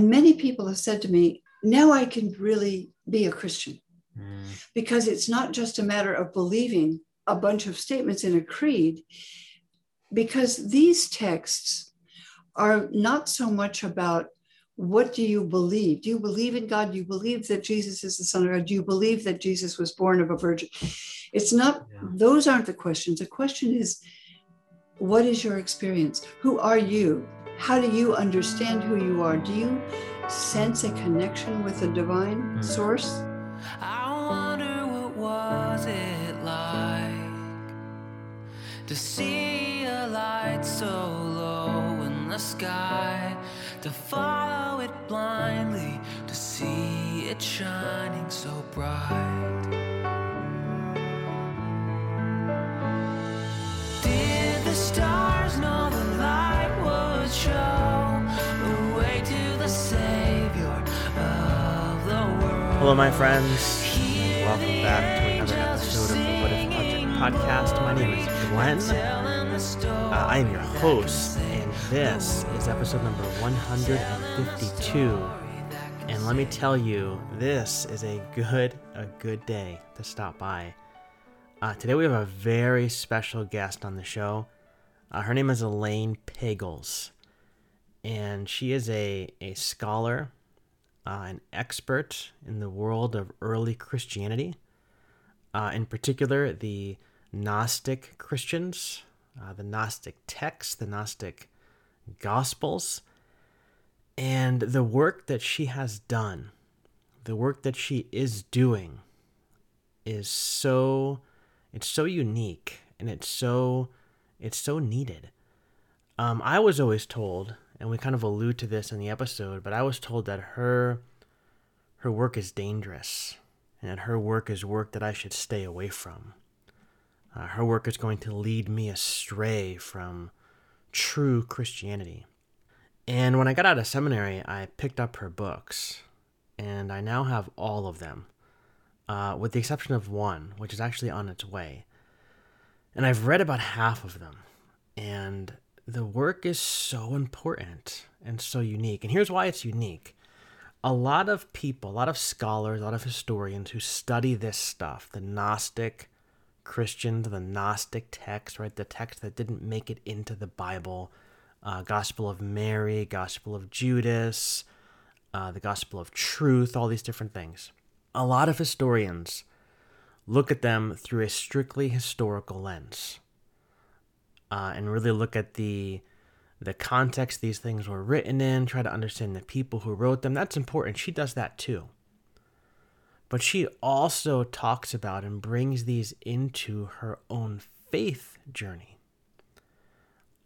And many people have said to me, now I can really be a Christian Mm. because it's not just a matter of believing a bunch of statements in a creed, because these texts are not so much about what do you believe? Do you believe in God? Do you believe that Jesus is the Son of God? Do you believe that Jesus was born of a virgin? It's not, Yeah. those aren't the questions. The question is, what is your experience? Who are you? How do you understand who you are? Do you sense a connection with the divine Mm. source? I wonder what was it like to see a light so low in the sky, to follow it blindly, to see it shining so bright. Hello, my friends. Welcome back to another episode of the What If Project podcast. My name is Glenn. Uh, I am your host, and this is episode number 152. And let me tell you, this is a good, a good day to stop by. Uh, today we have a very special guest on the show. Uh, her name is Elaine Pagels, and she is a, a scholar, uh, an expert in the world of early Christianity, uh, in particular the Gnostic Christians, uh, the Gnostic texts, the Gnostic Gospels, and the work that she has done, the work that she is doing, is so it's so unique and it's so it's so needed. Um, I was always told, and we kind of allude to this in the episode, but I was told that her her work is dangerous and that her work is work that I should stay away from. Uh, her work is going to lead me astray from true Christianity. And when I got out of seminary, I picked up her books, and I now have all of them, uh, with the exception of one, which is actually on its way. And I've read about half of them, and the work is so important and so unique. And here's why it's unique a lot of people, a lot of scholars, a lot of historians who study this stuff, the Gnostic Christians, the Gnostic text, right? The text that didn't make it into the Bible, uh, Gospel of Mary, Gospel of Judas, uh, the Gospel of Truth, all these different things. A lot of historians look at them through a strictly historical lens uh, and really look at the the context these things were written in, try to understand the people who wrote them. That's important. She does that too. But she also talks about and brings these into her own faith journey.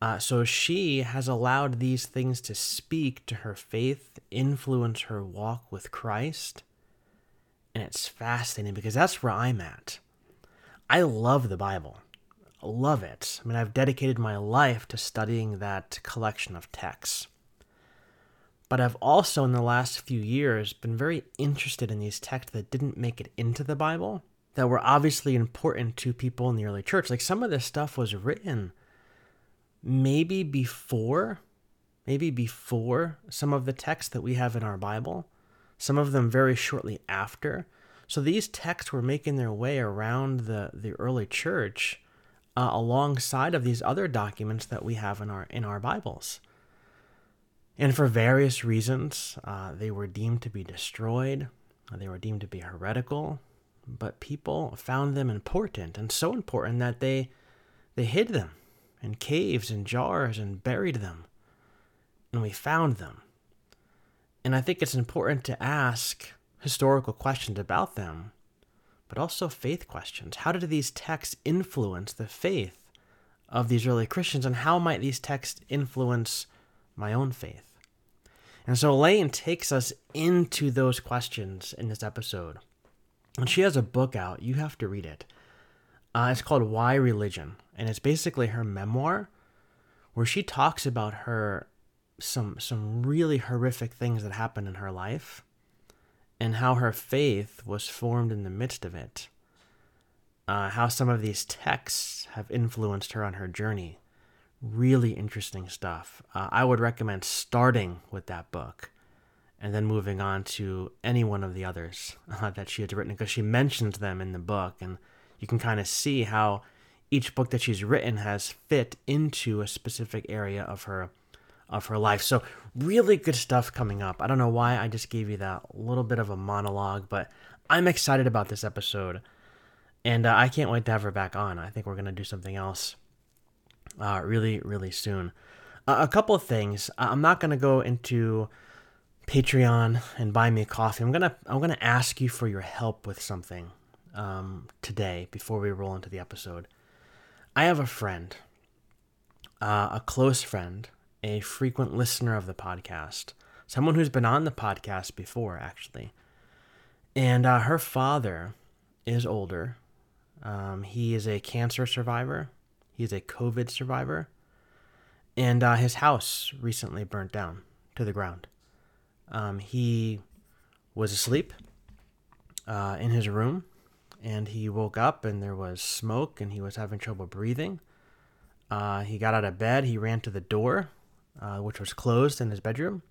Uh, so she has allowed these things to speak to her faith, influence her walk with Christ. And it's fascinating because that's where I'm at. I love the Bible love it. I mean, I've dedicated my life to studying that collection of texts. But I've also, in the last few years, been very interested in these texts that didn't make it into the Bible, that were obviously important to people in the early church. Like some of this stuff was written maybe before, maybe before some of the texts that we have in our Bible, some of them very shortly after. So these texts were making their way around the, the early church uh, alongside of these other documents that we have in our in our Bibles. And for various reasons, uh, they were deemed to be destroyed. They were deemed to be heretical, but people found them important and so important that they they hid them in caves and jars and buried them. And we found them. And I think it's important to ask historical questions about them but also faith questions. How did these texts influence the faith of these early Christians, and how might these texts influence my own faith? And so Elaine takes us into those questions in this episode. And she has a book out. You have to read it. Uh, it's called Why Religion, and it's basically her memoir, where she talks about her some some really horrific things that happened in her life and how her faith was formed in the midst of it. Uh, how some of these texts have influenced her on her journey. Really interesting stuff. Uh, I would recommend starting with that book and then moving on to any one of the others uh, that she had written because she mentions them in the book and you can kind of see how each book that she's written has fit into a specific area of her of her life. So really good stuff coming up. I don't know why i just gave you that little bit of a monologue but i'm excited about this episode. And uh, i can't wait to have her back on. I think we're going to do something else uh, really really soon. Uh, a couple of things. I'm not going to go into Patreon and buy me a coffee. I'm gonna I'm gonna ask you for your help with something um, today before we roll into the episode. I have a friend, uh, a close friend, a frequent listener of the podcast, someone who's been on the podcast before actually, and uh, her father is older. Um, he is a cancer survivor. He's a COVID survivor, and uh, his house recently burnt down to the ground. Um, he was asleep uh, in his room and he woke up and there was smoke and he was having trouble breathing. Uh, he got out of bed, he ran to the door, uh, which was closed in his bedroom.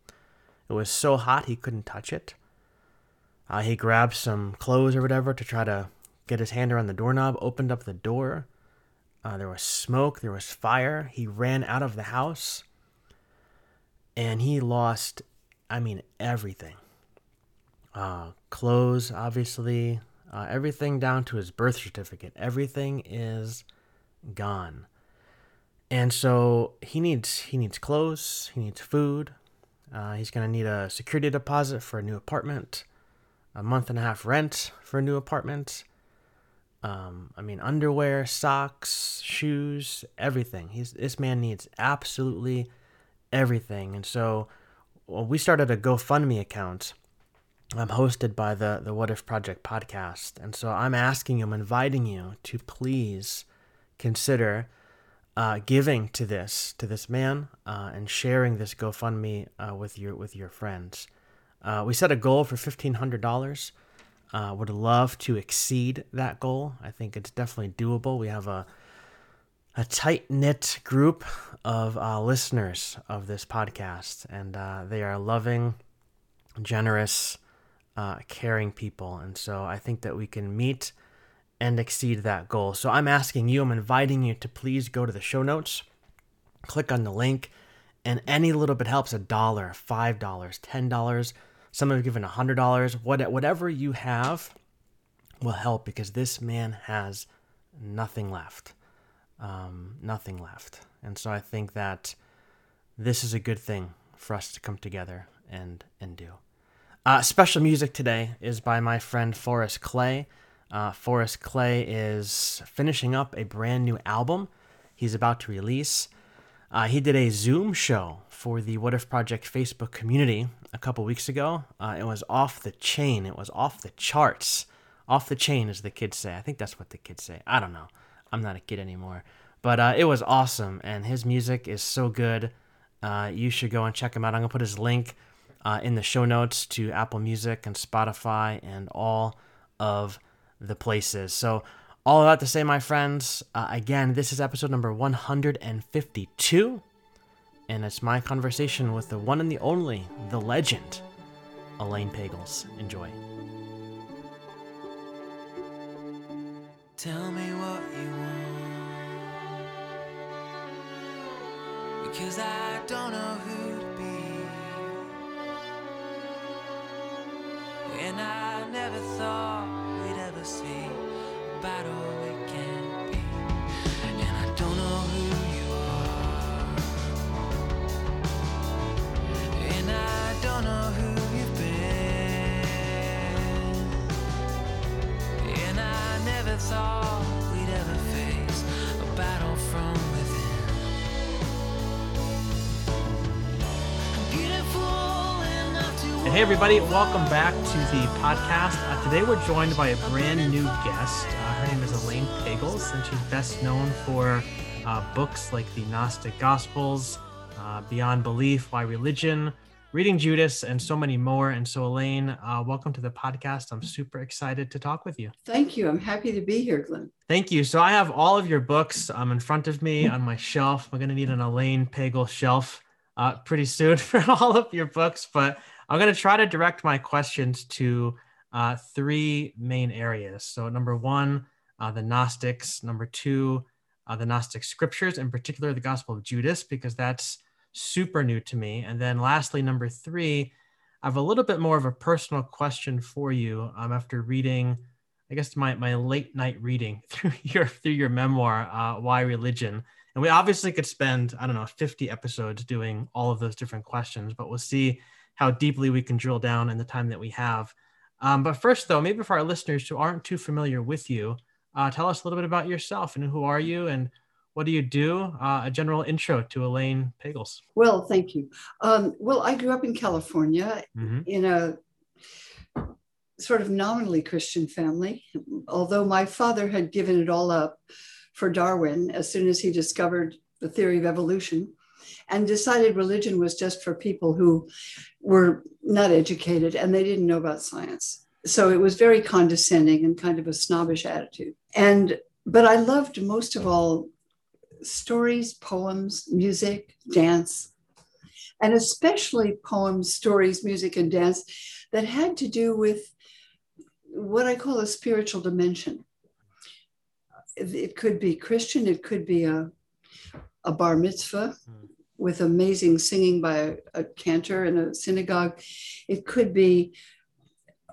It was so hot he couldn't touch it. Uh, he grabbed some clothes or whatever to try to get his hand around the doorknob, opened up the door. Uh, there was smoke, there was fire. He ran out of the house and he lost I mean, everything. Uh, clothes, obviously, uh, everything down to his birth certificate. Everything is gone. And so he needs he needs clothes. He needs food. Uh, he's gonna need a security deposit for a new apartment, a month and a half rent for a new apartment. Um, I mean, underwear, socks, shoes, everything. He's this man needs absolutely everything. And so well, we started a GoFundMe account I'm hosted by the, the What If Project podcast. And so I'm asking I'm inviting you to please consider uh, giving to this, to this man, uh, and sharing this GoFundMe uh, with your with your friends. Uh, we set a goal for $1,500. Uh, would love to exceed that goal. I think it's definitely doable. We have a a tight knit group of uh, listeners of this podcast, and they are loving, generous, caring people. And so I think that we can meet and exceed that goal. So I'm asking you, I'm inviting you to please go to the show notes, click on the link, and any little bit helps a dollar, five dollars, ten dollars. Some have given a hundred dollars. What, Whatever you have will help because this man has nothing left um, nothing left. And so I think that this is a good thing for us to come together and and do. Uh, special music today is by my friend Forrest Clay. Uh, Forrest Clay is finishing up a brand new album he's about to release. Uh, he did a Zoom show for the What If Project Facebook community a couple weeks ago. Uh, it was off the chain. It was off the charts. Off the chain, as the kids say. I think that's what the kids say. I don't know. I'm not a kid anymore. But uh, it was awesome, and his music is so good. Uh, you should go and check him out. I'm gonna put his link uh, in the show notes to Apple Music and Spotify and all of the places. So, all that to say, my friends, uh, again, this is episode number 152, and it's my conversation with the one and the only, the legend, Elaine Pagels. Enjoy. Tell me what you want. Because I don't know who to be. And I never thought see a battle we can't be. And I don't know who you are. And I don't know who. You've been. And I never thought we'd ever face a battle from Hey, everybody, welcome back to the podcast. Uh, today we're joined by a brand new guest. Uh, her name is Elaine Pagels, and she's best known for uh, books like The Gnostic Gospels, uh, Beyond Belief, Why Religion, Reading Judas, and so many more. And so, Elaine, uh, welcome to the podcast. I'm super excited to talk with you. Thank you. I'm happy to be here, Glenn. Thank you. So, I have all of your books um, in front of me on my shelf. We're going to need an Elaine Pagel shelf uh, pretty soon for all of your books, but I'm going to try to direct my questions to uh, three main areas. So, number one, uh, the Gnostics. Number two, uh, the Gnostic scriptures, in particular the Gospel of Judas, because that's super new to me. And then lastly, number three, I have a little bit more of a personal question for you um, after reading, I guess, my, my late night reading through your, through your memoir, uh, Why Religion. And we obviously could spend, I don't know, 50 episodes doing all of those different questions, but we'll see how deeply we can drill down in the time that we have. Um, but first, though, maybe for our listeners who aren't too familiar with you, uh, tell us a little bit about yourself and who are you and what do you do? Uh, a general intro to Elaine Pagels. Well, thank you. Um, well, I grew up in California mm-hmm. in a sort of nominally Christian family, although my father had given it all up for Darwin as soon as he discovered the theory of evolution and decided religion was just for people who were not educated and they didn't know about science. So it was very condescending and kind of a snobbish attitude. And but I loved most of all stories, poems, music, dance, and especially poems, stories, music, and dance that had to do with what I call a spiritual dimension. It could be Christian, it could be a, a bar mitzvah hmm. With amazing singing by a, a cantor in a synagogue. It could be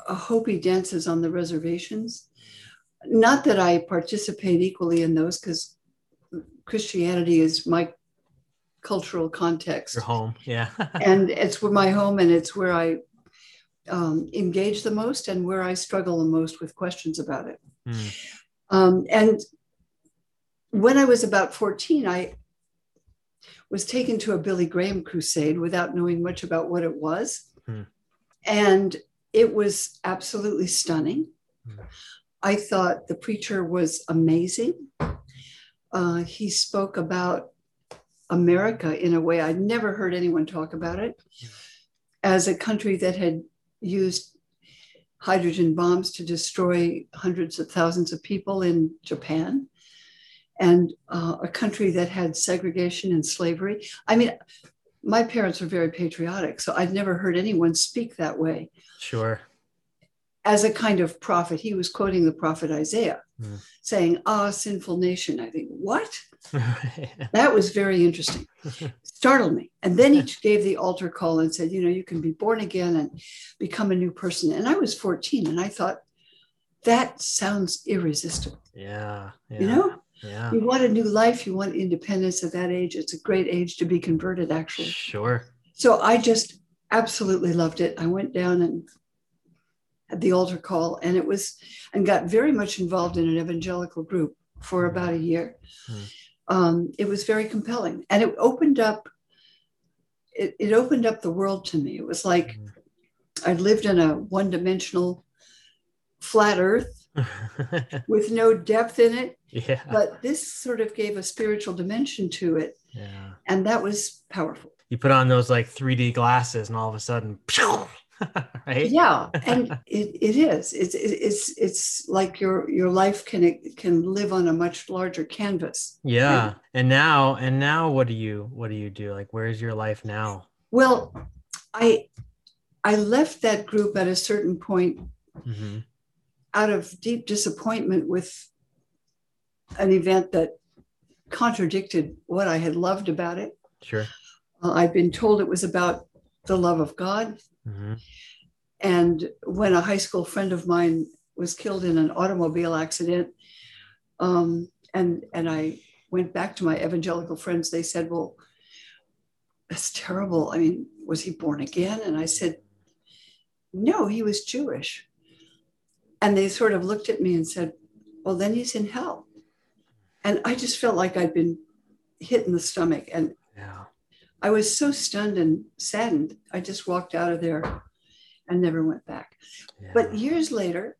a Hopi dances on the reservations. Not that I participate equally in those because Christianity is my cultural context. Your home, yeah. and it's where my home and it's where I um, engage the most and where I struggle the most with questions about it. Mm. Um, and when I was about 14, I was taken to a Billy Graham crusade without knowing much about what it was. Mm. And it was absolutely stunning. Mm. I thought the preacher was amazing uh, he spoke about America in a way I'd never heard anyone talk about it as a country that had used hydrogen bombs to destroy hundreds of thousands of people in Japan and uh, a country that had segregation and slavery. I mean, my parents were very patriotic, so I'd never heard anyone speak that way. Sure as a kind of prophet. He was quoting the prophet Isaiah, mm. saying, Ah, sinful nation. I think, what? that was very interesting. Startled me. And then he gave the altar call and said, You know, you can be born again and become a new person. And I was 14 and I thought, that sounds irresistible. Yeah. yeah you know? Yeah. You want a new life, you want independence at that age. It's a great age to be converted, actually. Sure. So I just absolutely loved it. I went down and had the altar call, and it was, and got very much involved in an evangelical group for hmm. about a year. Mm. Um, it was very compelling, and it opened up. It, it opened up the world to me. It was like mm. I'd lived in a one-dimensional, flat Earth with no depth in it. Yeah. But this sort of gave a spiritual dimension to it. Yeah. And that was powerful. You put on those like 3D glasses, and all of a sudden, right? Yeah, and it, it is. It's it's it's like your your life can can live on a much larger canvas. Yeah, right? and now and now, what do you what do you do? Like, where's your life now? Well, I I left that group at a certain point mm-hmm. Out of deep disappointment with an event that contradicted what I had loved about it. Sure. Uh, I'd been told it was about the love of God. Mm-hmm. And when a high school friend of mine was killed in an automobile accident, um, and and I went back to my evangelical friends, they said, "Well, that's terrible. I mean, was he born again?" And I said, "No, he was Jewish." And they sort of looked at me and said, "Well, then he's in hell." And I just felt like I'd been hit in the stomach, and yeah. I was so stunned and saddened. I just walked out of there and never went back. Yeah. But years later,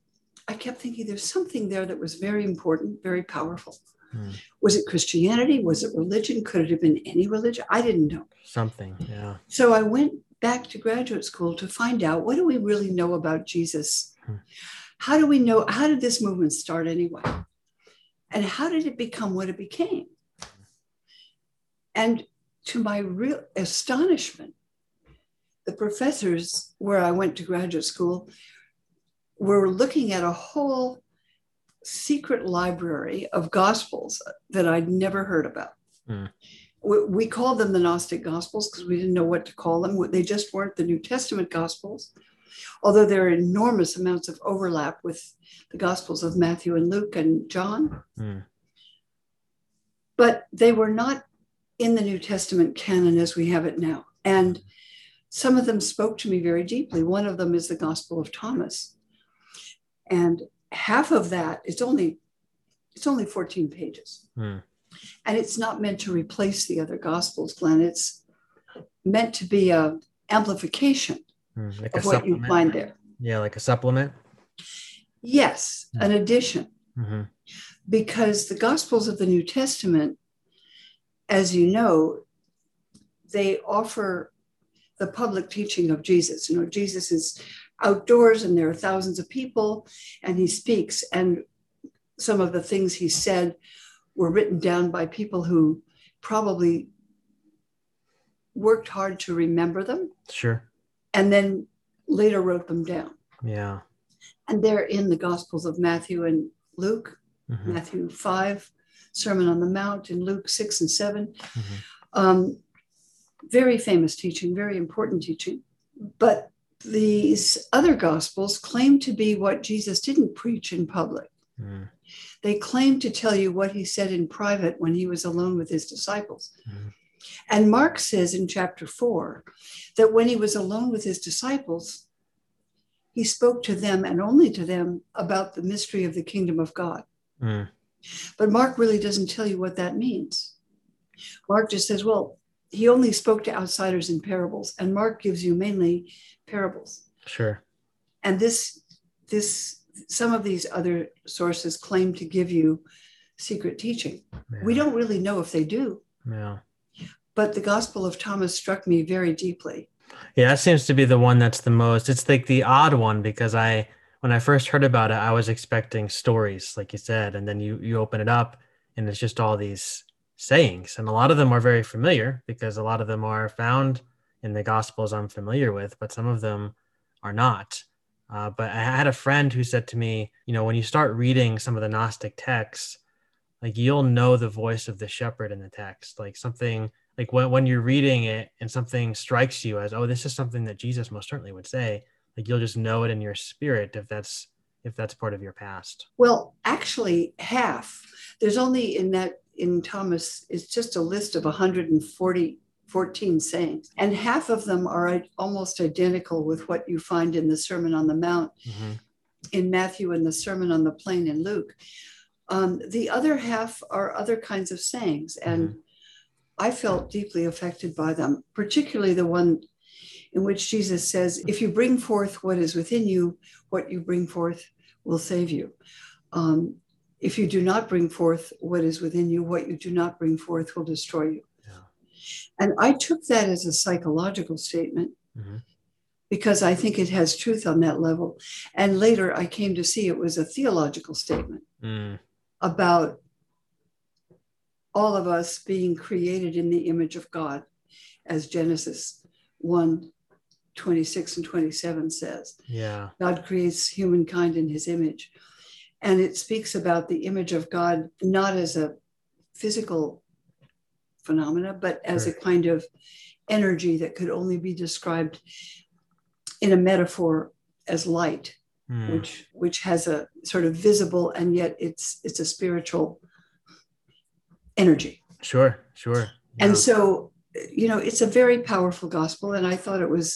I kept thinking there's something there that was very important, very powerful. Hmm. Was it Christianity? Was it religion? Could it have been any religion? I didn't know. Something, yeah. So I went back to graduate school to find out what do we really know about Jesus? Hmm. How do we know? How did this movement start anyway? And how did it become what it became? And to my real astonishment, the professors where I went to graduate school were looking at a whole secret library of gospels that I'd never heard about. Mm. We, we called them the Gnostic Gospels because we didn't know what to call them. They just weren't the New Testament Gospels, although there are enormous amounts of overlap with the Gospels of Matthew and Luke and John. Mm. But they were not in the New Testament canon as we have it now. And some of them spoke to me very deeply. One of them is the Gospel of Thomas. And half of that it's only it's only 14 pages. Mm. And it's not meant to replace the other gospels, Glenn. It's meant to be a amplification Mm. Like of a what you supplement. find there. Yeah, like a supplement. Yes, Hmm. an addition. hmm because the Gospels of the New Testament, as you know, they offer the public teaching of Jesus. You know, Jesus is outdoors and there are thousands of people and he speaks. And some of the things he said were written down by people who probably worked hard to remember them Sure. And then later wrote them down. Yeah. And they're in the Gospels of Matthew and Luke. Mhm. Matthew 5, Sermon on the Mount, and Luke 6 and 7. Mhm. Um, very famous teaching, very important teaching. But these other gospels claim to be what Jesus didn't preach in public. Mm. They claim to tell you what he said in private when he was alone with his disciples. Mhm. And Mark says in chapter 4 that when he was alone with his disciples, he spoke to them and only to them about the mystery of the kingdom of God. Mm. But Mark really doesn't tell you what that means. Mark just says, well, he only spoke to outsiders in parables, and Mark gives you mainly parables. Sure. And this, this, some of these other sources claim to give you secret teaching. Yeah. We don't really know if they do, Yeah. But the Gospel of Thomas struck me very deeply. Yeah, that seems to be the one that's the most. It's like the odd one because I, when I first heard about it, I was expecting stories, like you said, and then you you open it up, and it's just all these sayings, and a lot of them are very familiar because a lot of them are found in the Gospels I'm familiar with, but some of them are not. Uh, but I had a friend who said to me, you know, when you start reading some of the Gnostic texts, like you'll know the voice of the shepherd in the text, like something like when, when you're reading it and something strikes you as oh this is something that jesus most certainly would say like you'll just know it in your spirit if that's if that's part of your past Well, actually, half. There's only in that, in Thomas, it's just a list of 140, 14 sayings, and half of them are almost identical with what you find in the Sermon on the Mount Mhm. in Matthew and the Sermon on the Plain in Luke. Um, the other half are other kinds of sayings, and I felt deeply affected by them, particularly the one in which Jesus says, If you bring forth what is within you, what you bring forth will save you. Um, if you do not bring forth what is within you, what you do not bring forth will destroy you. Yeah. And I took that as a psychological statement Mhm. because I think it has truth on that level. And later I came to see it was a theological statement Mm, about all of us being created in the image of God, as Genesis 1 26 and 27 says. yeah God creates humankind in his image. And it speaks about the image of God not as a physical phenomena, but as a kind of energy that could only be described in a metaphor as light, Mm, which which has a sort of visible and yet it's it's a spiritual energy. sure sure And so, you know, it's a very powerful gospel. And I thought it was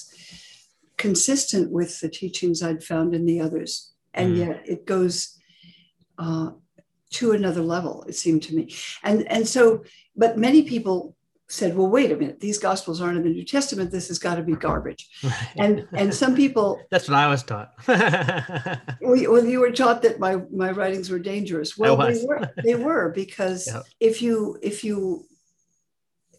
consistent with the teachings I'd found in the others. And Mm. yet it goes uh, to another level, it seemed to me. And, and so, but many people said, well, wait a minute, these gospels aren't in the New Testament. This has got to be garbage. And, and some people, that's what i was taught well, you- well, you were taught that my, my writings were dangerous. Well, they were, they were because Yep. if you if you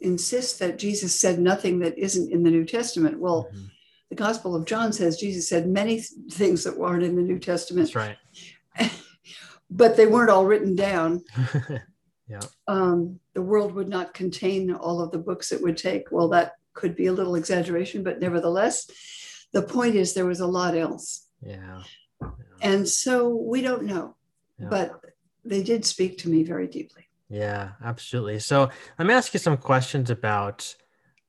insist that Jesus said nothing that isn't in the New Testament, well, Mhm. the Gospel of John says Jesus said many th- things that weren't in the New Testament, that's right but they weren't all written down. Yeah Um, the world would not contain all of the books it would take. Well, that could be a little exaggeration, but nevertheless, the point is there was a lot else. Yeah. yeah. And so we don't know, yeah. but they did speak to me very deeply. Yeah, absolutely. So let me ask you some questions about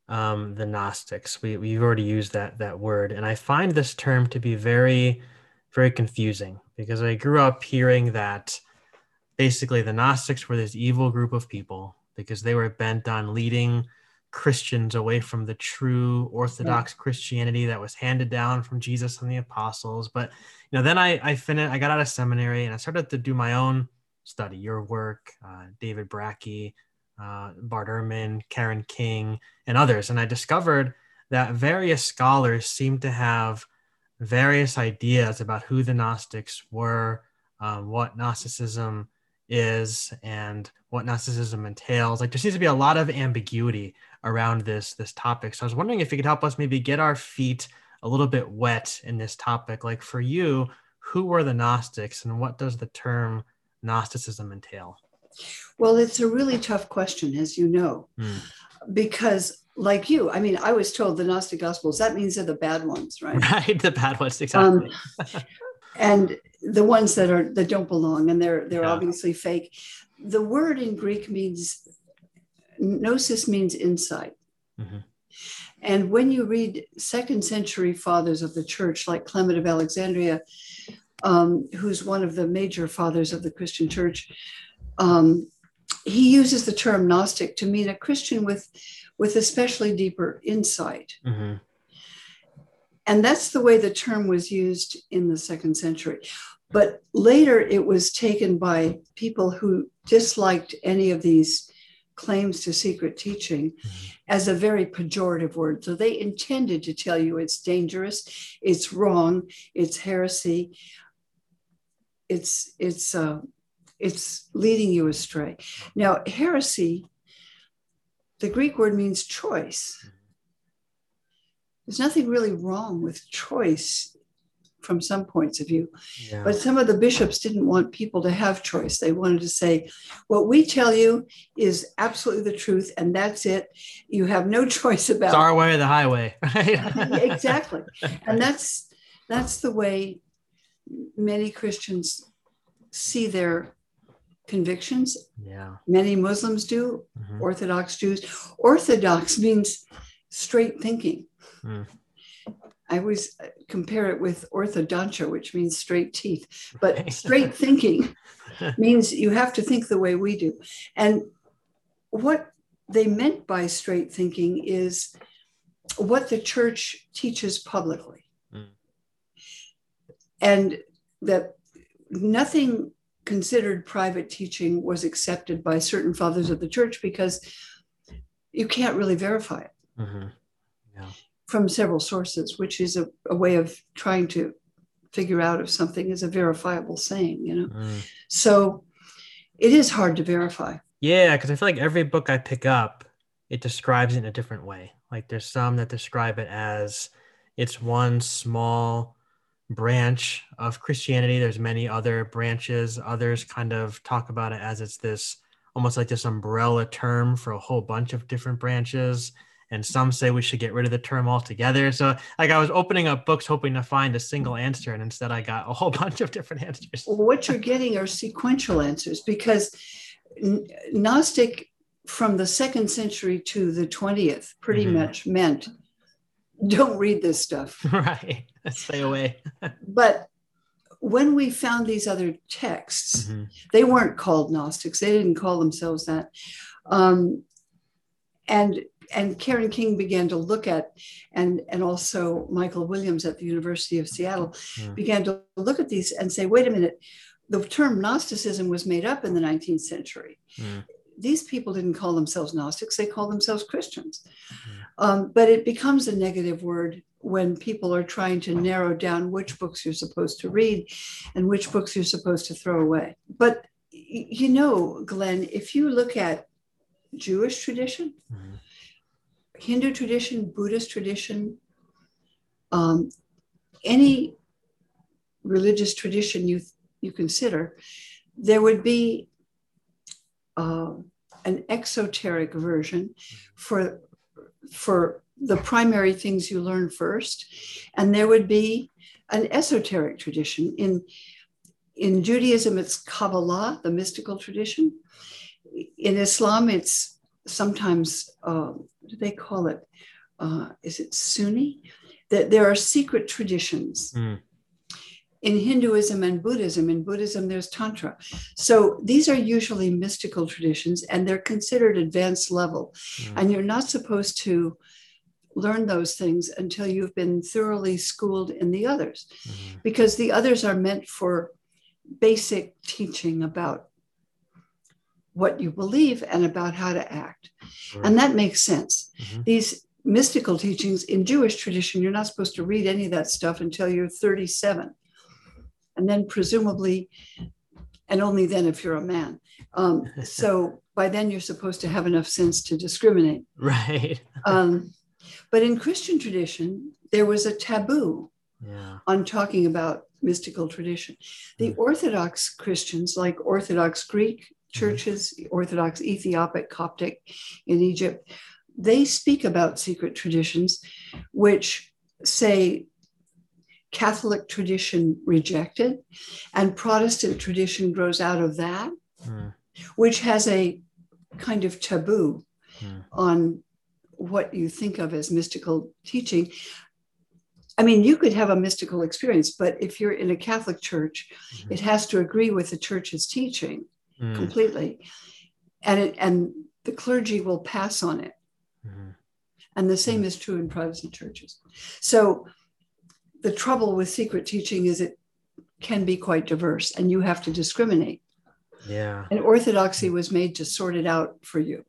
um, the Gnostics. We we've already used that that word, and I find this term to be very, very confusing because I grew up hearing that basically the Gnostics were this evil group of people because they were bent on leading Christians away from the true Orthodox yeah. Christianity that was handed down from Jesus and the apostles. But you know, then I I finished. I got out of seminary and I started to do my own study. Your work, uh, David Brakke, uh, Bart Ehrman, Karen King, and others, and I discovered that various scholars seem to have various ideas about who the Gnostics were, um, what Gnosticism is, and what Gnosticism entails. Like there seems to be a lot of ambiguity around this this topic. So I was wondering if you could help us maybe get our feet a little bit wet in this topic. Like for you, who were the Gnostics, and what does the term Gnosticism entail? Well, it's a really tough question, as you know, mm. because like you, I mean, I was told the Gnostic Gospels, that means they're the bad ones, right? Right, the bad ones, exactly. Um, and the ones that are that don't belong and they're they're yeah. obviously fake. The word in Greek means gnosis means insight. Mm-hmm. And when you read second century fathers of the church, like Clement of Alexandria, um, who's one of the major fathers of the Christian church, um, he uses the term Gnostic to mean a Christian with, with especially deeper insight. Mm-hmm. And that's the way the term was used in the second century. But later it was taken by people who disliked any of these claims to secret teaching mm-hmm. as a very pejorative word. So they intended to tell you it's dangerous, it's wrong, it's heresy, it's it's uh, it's leading you astray. Now, heresy, the Greek word means choice. There's nothing really wrong with choice from some points of view. Yeah. But some of the bishops didn't want people to have choice. They wanted to say, what we tell you is absolutely the truth, and that's it. You have no choice about it's our way or the highway. exactly. And that's that's the way many Christians see their convictions. Yeah. Many Muslims do, mm-hmm. Orthodox Jews. Orthodox means straight thinking. Mm. I always compare it with orthodontia, which means straight teeth. But straight thinking means you have to think the way we do. And what they meant by straight thinking is what the church teaches publicly. Mm. And that nothing considered private teaching was accepted by certain fathers of the church because you can't really verify it mm-hmm. yeah. From several sources, which is a, a, way of trying to figure out if something is a verifiable saying, you know? Mm. So it is hard to verify. Yeah, because I feel like every book I pick up, it describes it in a different way. Like there's some that describe it as it's one small branch of Christianity. There's many other branches. Others kind of talk about it as it's this almost like this umbrella term for a whole bunch of different branches. And some say we should get rid of the term altogether. So, like, I was opening up books hoping to find a single answer, and instead I got a whole bunch of different answers. What you're getting are sequential answers because Gnostic from the second century to the 20th pretty mm-hmm. much meant don't read this stuff. Right. Stay away. but when we found these other texts, mm-hmm. they weren't called Gnostics. They didn't call themselves that. Um, and and Karen King began to look at, and and also Michael Williams at the University of Seattle mm. began to look at these and say, wait a minute, the term Gnosticism was made up in the 19th century. Mm these people didn't call themselves Gnostics, they called themselves Christians. Mm-hmm. Um, but it becomes a negative word when people are trying to narrow down which books you're supposed to read and which books you're supposed to throw away. But you know, Glenn, if you look at Jewish tradition, mm-hmm. Hindu tradition, Buddhist tradition, um, any religious tradition you you consider, there would be uh, an exoteric version for for the primary things you learn first. And there would be an esoteric tradition. In, in Judaism, it's Kabbalah, the mystical tradition. In Islam, it's sometimes, uh, what do they call it? Uh, is it Sufi? That there are secret traditions. Mm in Hinduism and Buddhism. In Buddhism, there's Tantra. So these are usually mystical traditions and they're considered advanced level. Mm. And you're not supposed to learn those things until you've been thoroughly schooled in the others, mm. because the others are meant for basic teaching about what you believe and about how to act. And that makes sense. Mm-hmm. These mystical teachings in Jewish tradition, you're not supposed to read any of that stuff until you're 37 and then presumably, and only then if you're a man. Um, so by then you're supposed to have enough sense to discriminate. Right. um, but in Christian tradition, there was a taboo yeah. on talking about mystical tradition. The mm. Orthodox Christians, like Orthodox Greek. Churches, mm. Orthodox Ethiopic, Coptic in Egypt, they speak about secret traditions, which say Catholic tradition rejected, and Protestant tradition grows out of that, mm. which has a kind of taboo mm. on what you think of as mystical teaching. I mean, you could have a mystical experience, but if you're in a Catholic church, mm-hmm. it has to agree with the church's teaching mm. completely, and it, and the clergy will pass on it. Mm-hmm. And the same mm. is true in Protestant churches. So the trouble with secret teaching is it can be quite diverse and you have to discriminate. Yeah. And orthodoxy was made to sort it out for you.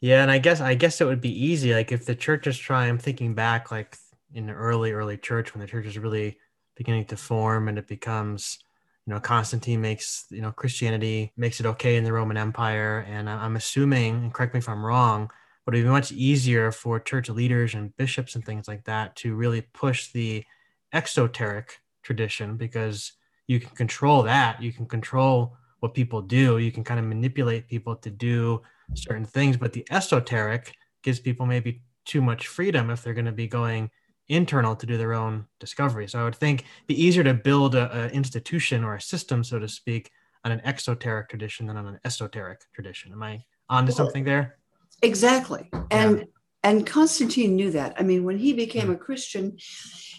Yeah, and I guess I guess it would be easy like if the church is trying I'm thinking back like in the early early church when the church is really beginning to form and it becomes you know Constantine makes you know Christianity makes it okay in the Roman Empire and I'm assuming and correct me if I'm wrong but it would be much easier for church leaders and bishops and things like that to really push the exoteric tradition because you can control that. You can control what people do. You can kind of manipulate people to do certain things. But the esoteric gives people maybe too much freedom if they're going to be going internal to do their own discovery. So I would think be easier to build an institution or a system, so to speak, on an exoteric tradition than on an esoteric tradition. Am I on to something there? Exactly. And yeah. and Constantine knew that. I mean, when he became hmm. a Christian,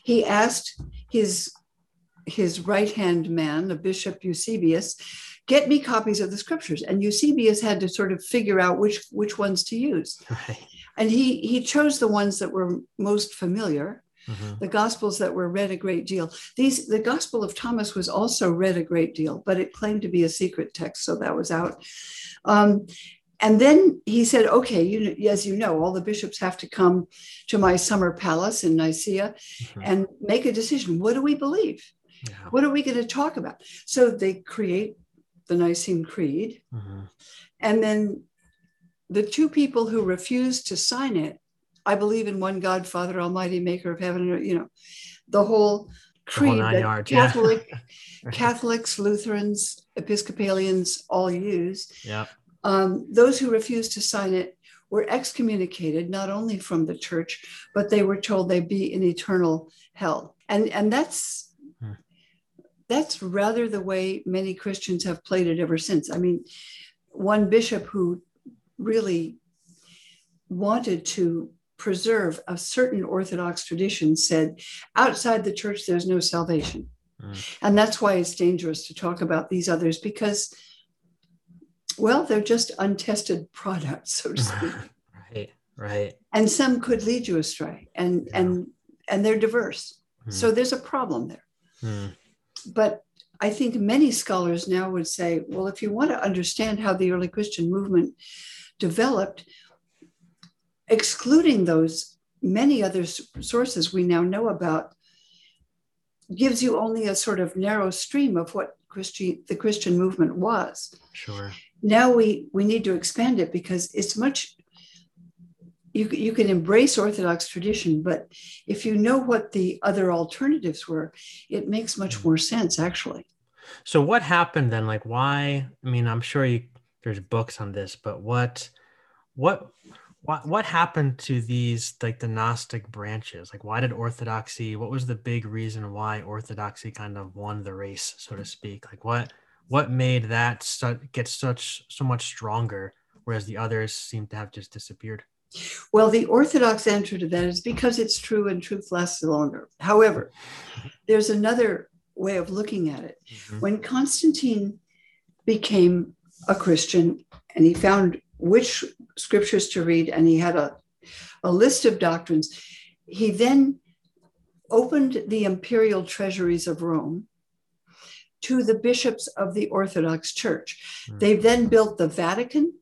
he asked his his right hand man, the bishop Eusebius, get me copies of the scriptures. And Eusebius had to sort of figure out which which ones to use. Right. And he he chose the ones that were most familiar. Mm-hmm. The gospels that were read a great deal. These the Gospel of Thomas was also read a great deal, but it claimed to be a secret text, so that was out. Um, and then he said, okay, you, as you know, all the bishops have to come to my summer palace in Nicaea mm-hmm. and make a decision. What do we believe? Yeah. What are we going to talk about? So they create the Nicene Creed. Mm-hmm. And then the two people who refused to sign it, I believe in one God, Father Almighty, maker of heaven, and earth, you know, the whole creed the whole that yards, Catholic, yeah. Catholics, Lutherans, Episcopalians all use. Yeah. Um, those who refused to sign it were excommunicated not only from the church, but they were told they'd be in eternal hell. And, and that's hmm. that's rather the way many Christians have played it ever since. I mean, one bishop who really wanted to preserve a certain Orthodox tradition said, outside the church, there's no salvation. Mm. And that's why it's dangerous to talk about these others because well, they're just untested products, so to speak. right, right. And some could lead you astray, and yeah. and and they're diverse. Hmm. So there's a problem there. Hmm. But I think many scholars now would say, well, if you want to understand how the early Christian movement developed, excluding those many other sources we now know about gives you only a sort of narrow stream of what Christi- the Christian movement was. Sure now we we need to expand it because it's much you, you can embrace orthodox tradition but if you know what the other alternatives were it makes much mm. more sense actually so what happened then like why i mean i'm sure you, there's books on this but what what what what happened to these like the Gnostic branches? Like, why did Orthodoxy? What was the big reason why Orthodoxy kind of won the race, so to speak? Like, what what made that get such so much stronger, whereas the others seem to have just disappeared? Well, the Orthodox answer to that is because it's true and truth lasts longer. However, there's another way of looking at it. Mm-hmm. When Constantine became a Christian and he found which scriptures to read and he had a, a list of doctrines, he then opened the imperial treasuries of Rome to the bishops of the Orthodox Church. Mm. They then built the Vatican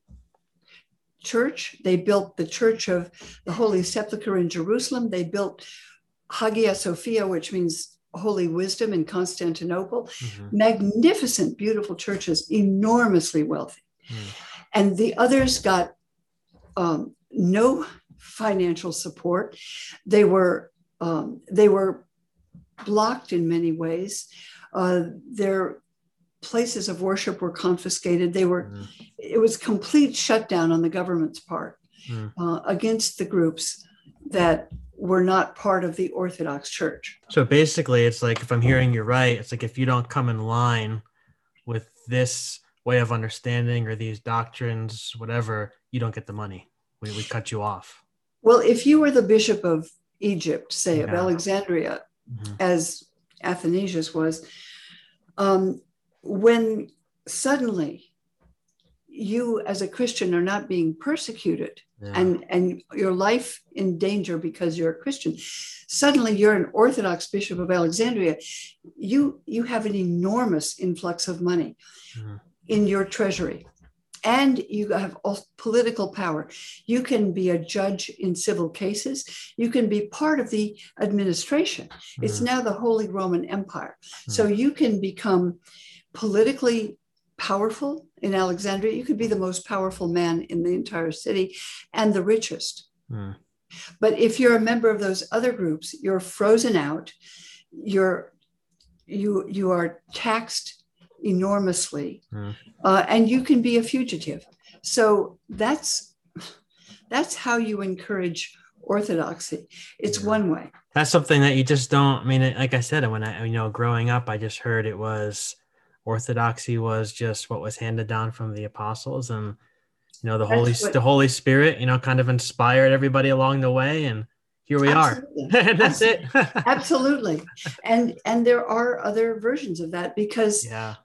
Church. They built the Church of the Holy Sepulchre in Jerusalem. They built Hagia Sophia, which means Holy Wisdom in Constantinople. Mhm. Magnificent, beautiful churches, enormously wealthy. Mm. And the others got um, no financial support. They were um, they were blocked in many ways. Uh, their places of worship were confiscated. They were Mm. it was complete shutdown on the government's part Mm. uh, against the groups that were not part of the Orthodox Church. So basically, it's like if I'm hearing you right, it's like if you don't come in line with this way of understanding or these doctrines, whatever, you don't get the money. We, we cut you off. Well, if you were the bishop of Egypt, say of Yeah. Alexandria, Mhm. as Athanasius was, um, when suddenly you as a Christian are not being persecuted Yeah. and, and your life in danger because you're a Christian, suddenly you're an Orthodox bishop of Alexandria, you, you have an enormous influx of money Mhm. in your treasury. And you have all political power. You can be a judge in civil cases. You can be part of the administration. It's Mhm. now the Holy Roman Empire. So you can become politically powerful in Alexandria. You could be the most powerful man in the entire city and the richest. Mm. But if you're a member of those other groups, you're frozen out. You're you you are taxed enormously, Mm. uh, and you can be a fugitive. So that's that's how you encourage orthodoxy. It's Yeah. one way. That's something that you just don't. I mean, like I said, when I, you know, growing up, I just heard it was orthodoxy was just what was handed down from the apostles, and you know, the Holy, what- the Holy Spirit, you know, kind of inspired everybody along the way, and here we Absolutely. are. and that's it. Absolutely. And and there are other versions of that because yeah.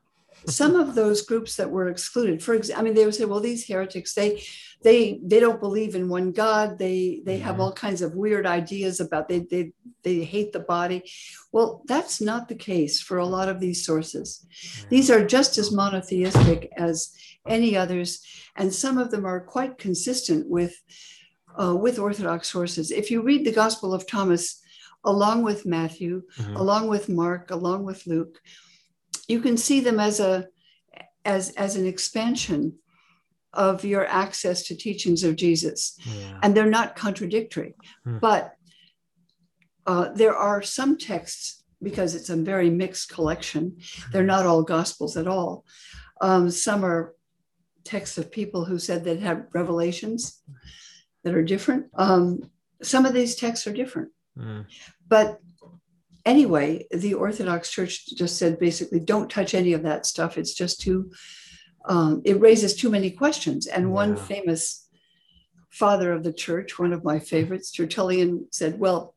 Some of those groups that were excluded for example i mean they would say well these heretics they they they don't believe in one god. They they have Mhm. all kinds of weird ideas about they they they hate the body. Well that's not the case for a lot of these sources. These are just as monotheistic as any others and some of them are quite consistent with uh, with orthodox sources. If you read the gospel of thomas along with matthew Mhm. along with mark along with luke you can see them as a as as an expansion of your access to teachings of jesus Yeah. and they're not contradictory Hmm. but uh, there are some texts because it's a very mixed collection they're not all gospels at all um, some are texts of people who said they had revelations that are different um, some of these texts are different Mm. but anyway, the Orthodox Church just said basically, don't touch any of that stuff. It's just too, um, it raises too many questions. And one famous father of the church, one of my favorites, Tertullian, said, well,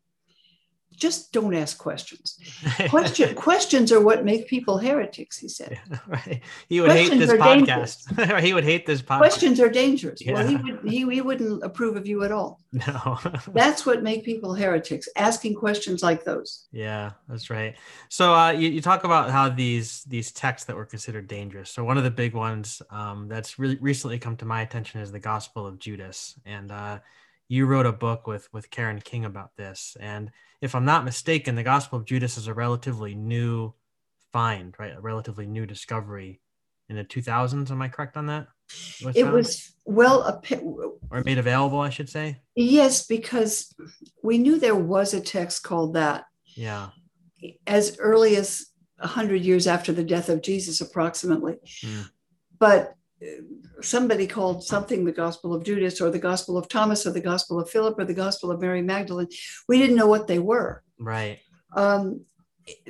just don't ask questions. Question, questions are what make people heretics, he said. right. He would hate this podcast. he would hate this podcast. Questions are dangerous. Well, he, would, he, he wouldn't approve of you at all. No. That's what make people heretics, asking questions like those. Yeah, that's right. So uh, you, you talk about how these these texts that were considered dangerous. So one of the big ones um, that's really recently come to my attention is the Gospel of Judas, and uh, you wrote a book with with Karen King about this. And if I'm not mistaken, the Gospel of Judas is a relatively new find, right? A relatively new discovery in the 2000s. Am I correct on that? It was, well, or made available, I should say. Yes, because we knew there was a text called that Yeah. as early as 100 years after the death of Jesus, approximately. Mm. But somebody called something the Gospel of Judas or the Gospel of Thomas or the Gospel of Philip or the Gospel of Mary Magdalene. We didn't know what they were. Right. Um,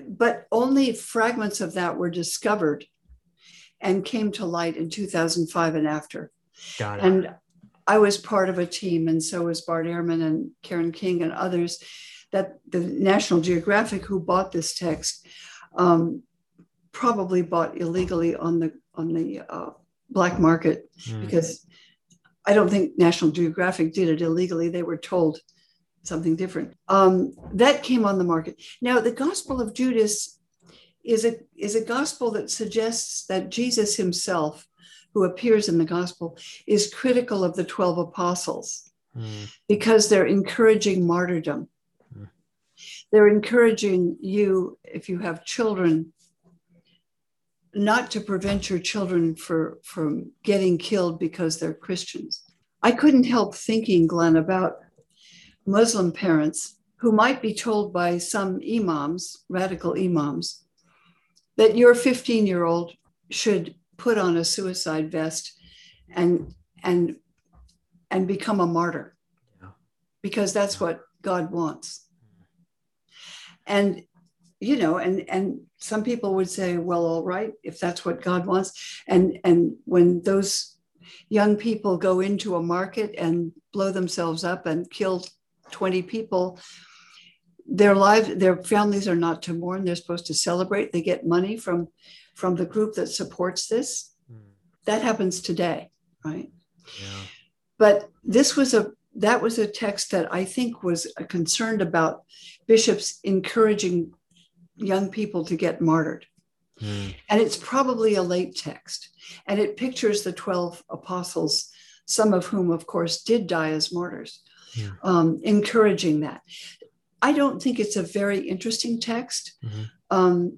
but only fragments of that were discovered and came to light in 2005 and after. Got it. And I was part of a team, and so was Bart Ehrman and Karen King and others, that the National Geographic, who bought this text, um, probably bought illegally on the on the uh, black market Mm. because I don't think National Geographic did it illegally. They were told something different. Um, that came on the market. Now, the Gospel of Judas is a is a gospel that suggests that Jesus himself, who appears in the gospel, is critical of the twelve apostles Mm. because they're encouraging martyrdom. Mm. They're encouraging you, if you have children, not to prevent your children for, from getting killed because they're Christians. I couldn't help thinking, Glenn, about Muslim parents who might be told by some imams, radical imams, that your 15 year old should put on a suicide vest and, and, and become a martyr Yeah. because that's what God wants. And you know, and and some people would say, well, all right, if that's what God wants. And and when those young people go into a market and blow themselves up and kill 20 people, their lives, their families are not to mourn. They're supposed to celebrate. They get money from from the group that supports this. Mm. That happens today, right? Yeah. but this was a that was a text that i think was concerned about bishops encouraging young people to get martyred Mm. and it's probably a late text and it pictures the 12 apostles some of whom of course did die as martyrs Yeah. um, encouraging that i don't think it's a very interesting text Mhm. um,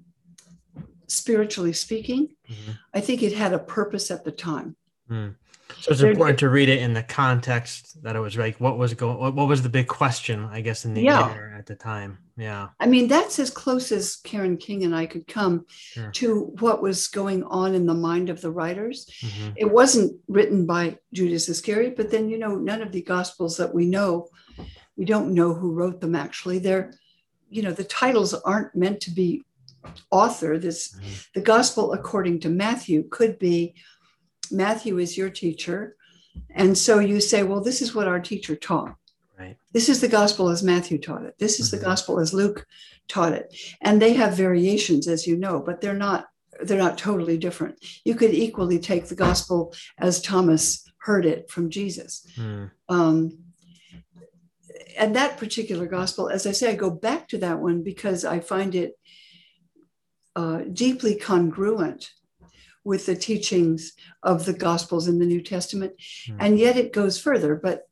spiritually speaking Mhm. i think it had a purpose at the time Mm. So it's important to read it in the context that it was like what was going what, what was the big question, I guess, in the Yeah. air at the time. Yeah. I mean, that's as close as Karen King and I could come Sure. to what was going on in the mind of the writers. Mhm. It wasn't written by Judas Iscariot, but then, you know, none of the gospels that we know, we don't know who wrote them actually. They're, you know, the titles aren't meant to be author. This, Mhm. the gospel according to Matthew could be Matthew is your teacher. And so you say, well, this is what our teacher taught. Right. This is the gospel as Matthew taught it. This is Mhm. the gospel as Luke taught it. And they have variations, as you know, but they're not they're not totally different. You could equally take the gospel as Thomas heard it from Jesus. Mm. Um, and that particular gospel, as I say, I go back to that one because I find it uh, deeply congruent with the teachings of the gospels in the New Testament. Hmm. And yet it goes further. But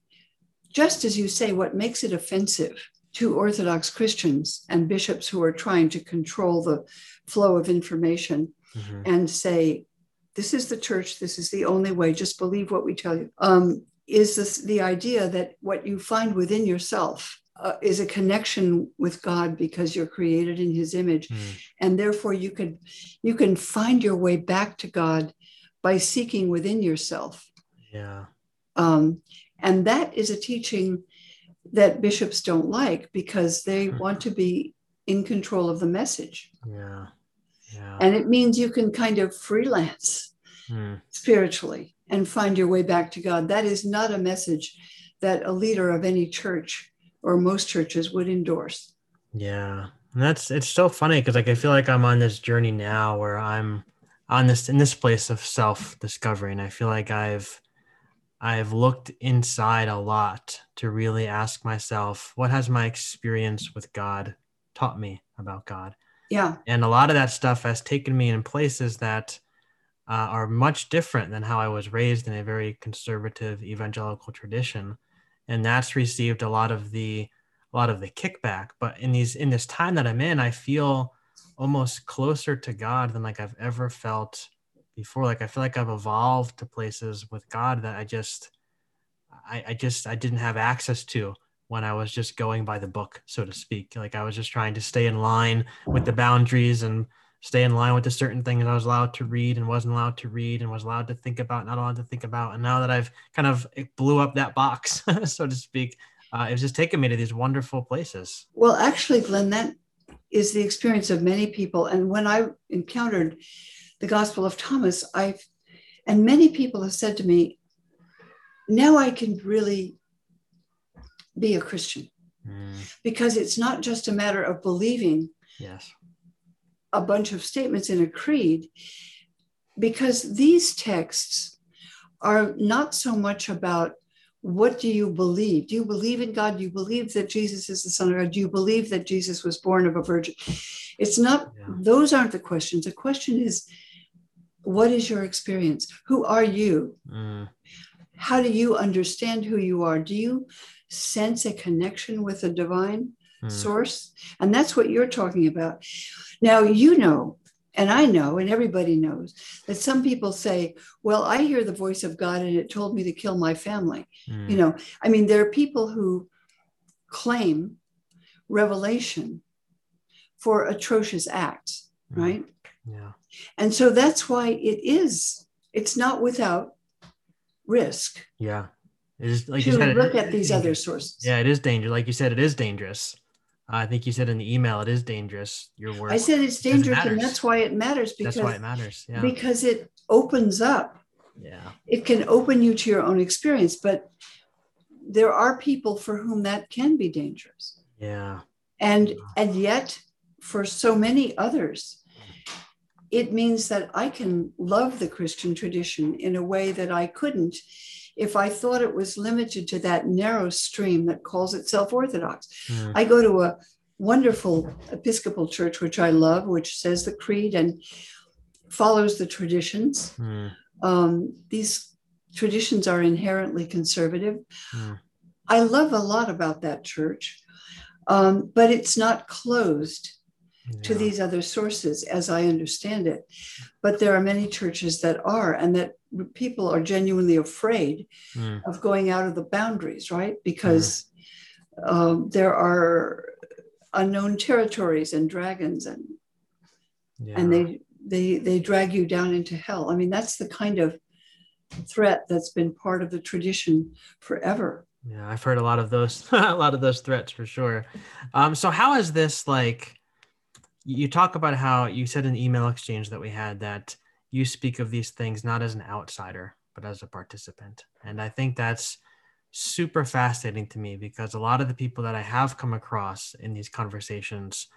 just as you say, what makes it offensive to Orthodox Christians and bishops who are trying to control the flow of information Mhm. and say, this is the church, this is the only way, just believe what we tell you, um, is this the idea that what you find within yourself uh, is a connection with God because you're created in his image. Mm. And therefore you can you can find your way back to God by seeking within yourself. Yeah. Um, and that is a teaching that bishops don't like because they Mhm. want to be in control of the message. Yeah. Yeah. And it means you can kind of freelance Mm. spiritually and find your way back to God. That is not a message that a leader of any church or most churches would endorse. Yeah. And that's it's so funny because like I feel like I'm on this journey now where I'm on this in this place of self-discovery. And I feel like I've I've looked inside a lot to really ask myself, what has my experience with God taught me about God? Yeah, and a lot of that stuff has taken me in places that uh, are much different than how I was raised in a very conservative evangelical tradition, and that's received a lot of the a lot of the kickback. But in these in this time that I'm in, I feel almost closer to God than like I've ever felt before. Like I feel like I've evolved to places with God that I just I, I just I didn't have access to when I was just going by the book, so to speak. Like I was just trying to stay in line with the boundaries and stay in line with a certain thing that I was allowed to read and wasn't allowed to read and was allowed to think about, not allowed to think about. And now that I've kind of blew up that box, so to speak, uh, it's just taken me to these wonderful places. Well, actually, Glenn, that is the experience of many people. And when I encountered the Gospel of Thomas, I've, and many people have said to me, now I can really be a Christian mm. because it's not just a matter of believing yes. A bunch of statements in a creed, because these texts are not so much about what do you believe? Do you believe in God? Do you believe that Jesus is the Son of God? Do you believe that Jesus was born of a virgin? It's not, yeah. those aren't the questions. The question is, what is your experience? Who are you? Mm. How do you understand who you are? Do you sense a connection with the divine mm. source? And that's what you're talking about. Now, you know and I know, and everybody knows, that some people say, Well, I hear the voice of God and it told me to kill my family. Mm. You know, I mean, there are people who claim revelation for atrocious acts, mm. right? Yeah. And so that's why it is, it's not without risk. Yeah. It is like to you said, look it, at these other sources. Yeah, it is dangerous. Like you said, it is dangerous. I think you said in the email it is dangerous. Your work. I said it's dangerous, and that's why it matters. Because that's why it matters. Yeah. Because it opens up. Yeah. It can open you to your own experience, but there are people for whom that can be dangerous. Yeah. And and yet, for so many others, it means that I can love the Christian tradition in a way that I couldn't if I thought it was limited to that narrow stream that calls itself Orthodox. Mm. I go to a wonderful Episcopal church, which I love, which says the creed and follows the traditions. Mm. Um, these traditions are inherently conservative. Mm. I love a lot about that church, um, but it's not closed yeah. to these other sources as I understand it. But there are many churches that are, and that people are genuinely afraid mm. of going out of the boundaries, right? Because mm. um, there are unknown territories and dragons, and yeah. and they they they drag you down into hell. I mean, that's the kind of threat that's been part of the tradition forever. Yeah, I've heard a lot of those, a lot of those threats for sure. Um, so how is this like? You talk about how you said in email exchange that we had that you speak of these things not as an outsider, but as a participant. And I think that's super fascinating to me because a lot of the people that I have come across in these conversations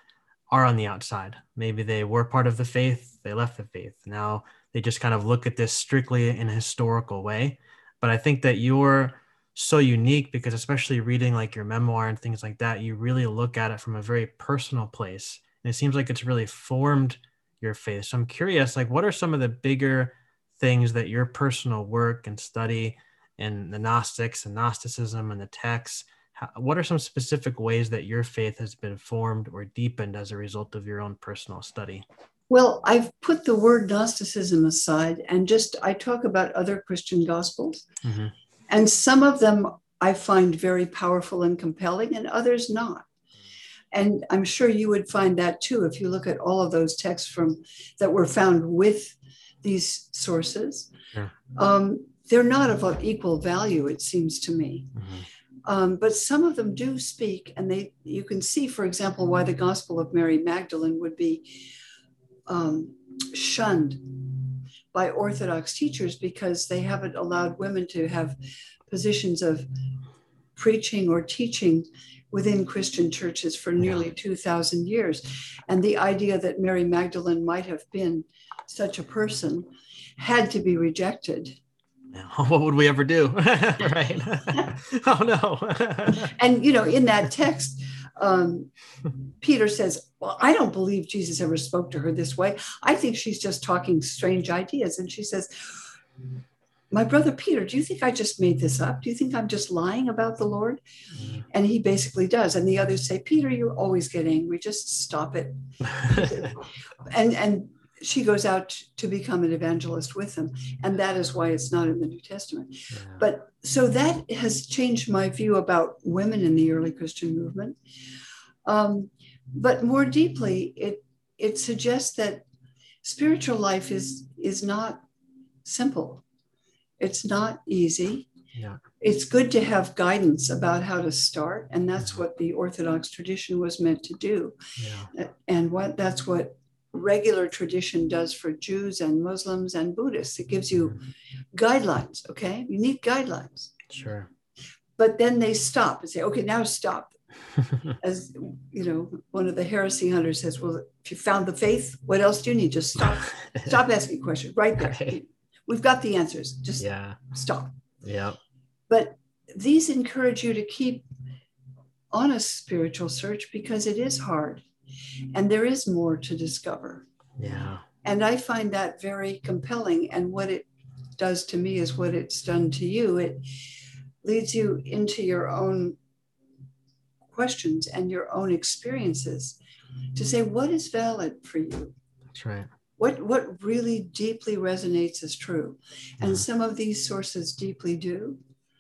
are on the outside. Maybe they were part of the faith, they left the faith. Now they just kind of look at this strictly in a historical way. But I think that you're so unique because, especially reading like your memoir and things like that, you really look at it from a very personal place. And it seems like it's really formed your faith. So I'm curious, like, what are some of the bigger things that your personal work and study in the Gnostics and Gnosticism and the texts, how, what are some specific ways that your faith has been formed or deepened as a result of your own personal study? Well, I've put the word Gnosticism aside and just I talk about other Christian gospels. Mm-hmm. And some of them I find very powerful and compelling, and others not. And I'm sure you would find that too if you look at all of those texts from that were found with these sources. Yeah. Um, they're not of equal value, it seems to me. Mm-hmm. Um, but some of them do speak, and they you can see, for example, why the Gospel of Mary Magdalene would be um, shunned by Orthodox teachers because they haven't allowed women to have positions of preaching or teaching within Christian churches for nearly 2,000 years. And the idea that Mary Magdalene might have been such a person had to be rejected. What would we ever do? right. oh, no. and, you know, in that text, um, Peter says, Well, I don't believe Jesus ever spoke to her this way. I think she's just talking strange ideas. And she says, my brother Peter, do you think I just made this up? Do you think I'm just lying about the Lord? Mm-hmm. And he basically does. And the others say, Peter, you're always get angry. Just stop it. and and she goes out to become an evangelist with him. And that is why it's not in the New Testament. Yeah. But so that has changed my view about women in the early Christian movement. Um, but more deeply, it it suggests that spiritual life is is not simple. It's not easy. Yeah. It's good to have guidance about how to start, and that's mm-hmm. what the Orthodox tradition was meant to do. Yeah. And what that's what regular tradition does for Jews and Muslims and Buddhists. It gives you mm-hmm. guidelines, okay? You need guidelines. Sure. But then they stop and say, okay, now stop. As you know, one of the heresy hunters says, Well, if you found the faith, what else do you need? Just stop. stop asking questions right there. Right. We've got the answers. Just yeah. stop. Yeah. But these encourage you to keep on a spiritual search because it is hard and there is more to discover. Yeah. And I find that very compelling. And what it does to me is what it's done to you. It leads you into your own questions and your own experiences to say what is valid for you That's right. What what really deeply resonates is true and Mhm. some of these sources deeply do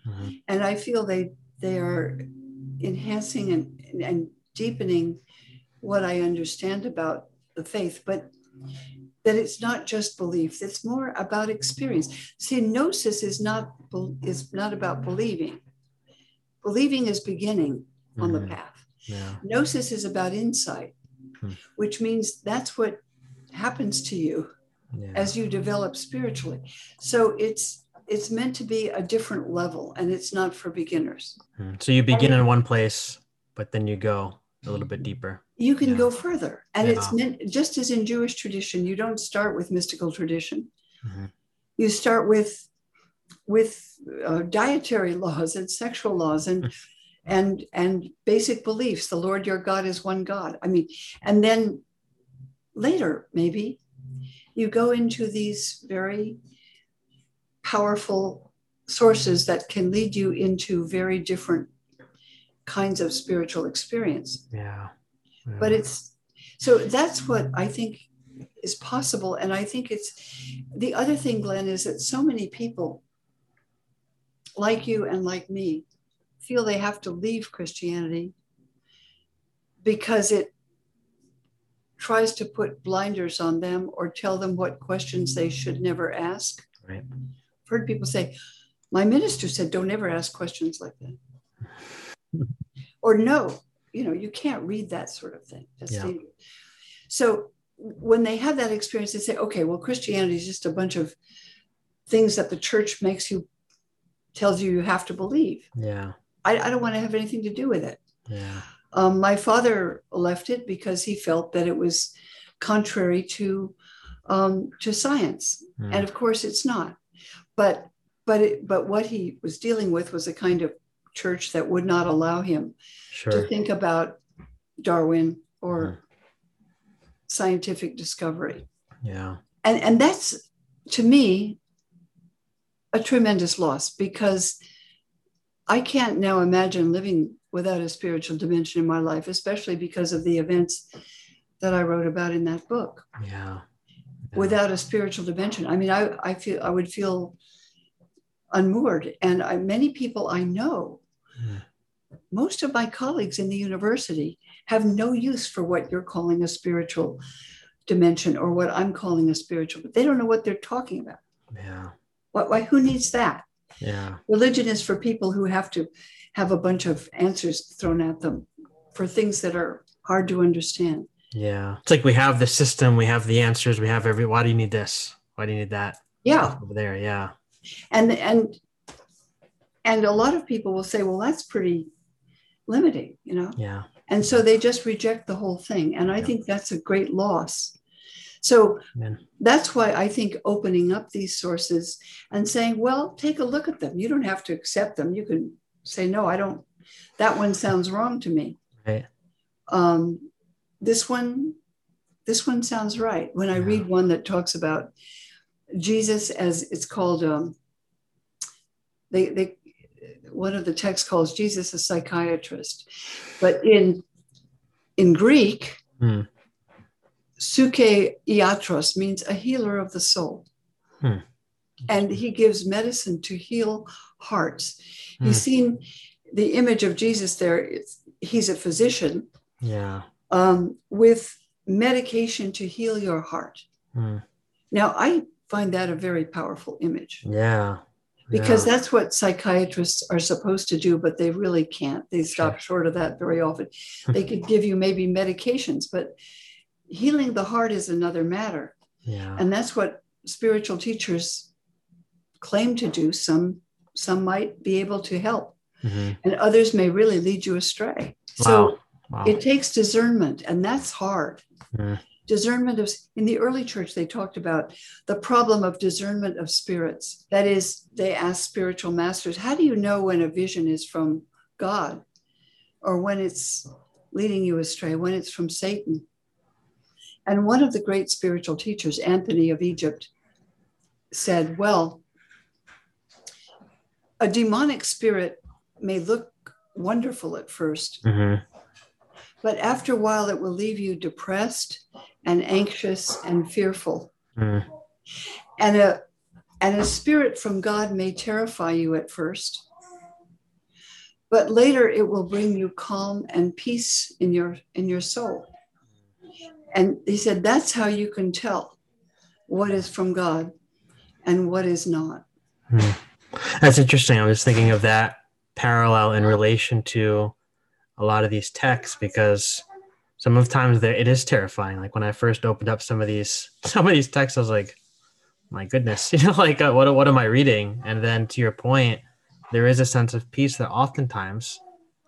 Mhm. and i feel they they are enhancing and, and deepening what i understand about the faith but that it's not just belief it's more about experience see gnosis is not is not about believing believing is beginning on the Mhm. path Yeah. gnosis is about insight Hmm. which means that's what happens to you Yeah. as you develop spiritually so it's it's meant to be a different level and it's not for beginners Mhm. So you begin in one place, but then you go a little bit deeper. you can Yeah. go further and it's meant just as in jewish tradition you don't start with mystical tradition Mhm. you start with with uh, dietary laws and sexual laws and and and basic beliefs the lord your god is one god i mean and then later maybe you go into these very powerful sources that can lead you into very different kinds of spiritual experience Yeah. Yeah. but it's so that's what i think is possible and i think it's the other thing glenn is that so many people like you and like me feel they have to leave christianity because it tries to put blinders on them or tell them what questions they should never ask right. i've heard people say my minister said don't ever ask questions like that or no you know you can't read that sort of thing Yeah. so when they have that experience they say okay well christianity is just a bunch of things that the church makes you tells you you have to believe Yeah. i, I don't want to have anything to do with it Yeah. Um, my father left it because he felt that it was contrary to um, to science Mm. and of course it's not but but it, but what he was dealing with was a kind of church that would not allow him to think about darwin or Mhm. scientific discovery Yeah. and and that's to me a tremendous loss because i can't now imagine living without a spiritual dimension in my life especially because of the events that i wrote about in that book Yeah. Yeah. without a spiritual dimension. I mean, I, I feel I would feel unmoored. And I, many people I know, Mm. most of my colleagues in the university have no use for what you're calling a spiritual dimension or what I'm calling a spiritual, but they don't know what they're talking about. Yeah. What, why, who needs that? Yeah. Religion is for people who have to have a bunch of answers thrown at them for things that are hard to understand. Yeah. It's like we have the system, we have the answers, we have every. Why do you need this? Why do you need that? Yeah. Over there. Yeah. and and and a lot of people will say well that's pretty limiting you know Yeah. and so they just reject the whole thing and i Yeah. think that's a great loss so Amen. that's why i think opening up these sources and saying well take a look at them you don't have to accept them you can say no i don't that one sounds wrong to me Right. um, this one this one sounds right when i Yeah. read one that talks about jesus as it's called um, they, they one of the texts calls jesus a psychiatrist but in in greek Hmm. suke iatros means a healer of the soul Hmm. And he gives medicine to heal hearts Hmm. he's seen the image of jesus there he's a physician Yeah. um, with medication to heal your heart. Mm. Now, I find that a very powerful image Yeah. because yeah. that's what psychiatrists are supposed to do, but they really can't. They stop Sure. short of that very often. they could give you maybe medications, but healing the heart is another matter. yeah. And that's what spiritual teachers claim to do. Some some might be able to help, Mhm. and others may really lead you astray. So Wow. Wow. it takes discernment, and that's hard. Mm. Discernment of in the early church, they talked about the problem of discernment of spirits. That is, they asked spiritual masters, how do you know when a vision is from God or when it's leading you astray, when it's from Satan? And one of the great spiritual teachers, Anthony of Egypt, said, Well, a demonic spirit may look wonderful at first, Mhm. but after a while it will leave you depressed and anxious and fearful. Mm. And a and a spirit from God may terrify you at first, but later it will bring you calm and peace in your in your soul. And he said that's how you can tell what is from God and what is not. That's interesting. I was thinking of that parallel in relation to a lot of these texts because some of the times there it is terrifying. Like when I first opened up some of these some of these texts, I was like, "My goodness, you know, like uh, what what am I reading?" And then to your point, there is a sense of peace that oftentimes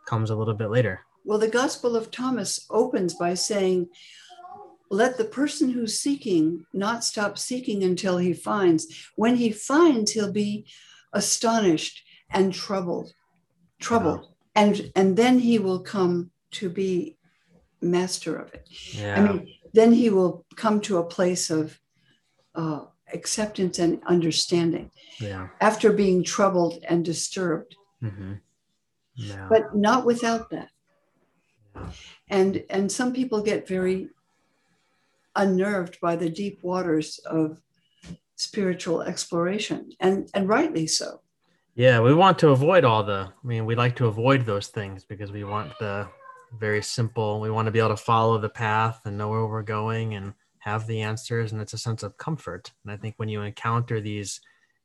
comes a little bit later. Well, the Gospel of Thomas opens by saying, Let the person who's seeking not stop seeking until he finds. When he finds, he'll be astonished and troubled, troubled. And, and then he will come to be master of it. Yeah. I mean, then he will come to a place of uh, acceptance and understanding yeah. after being troubled and disturbed Mm-hmm. Yeah. but not without that Yeah. and and some people get very unnerved by the deep waters of spiritual exploration and and rightly so Yeah, we want to avoid all the. I mean, we like to avoid those things because we want the very simple. We want to be able to follow the path and know where we're going and have the answers, and it's a sense of comfort. And I think when you encounter these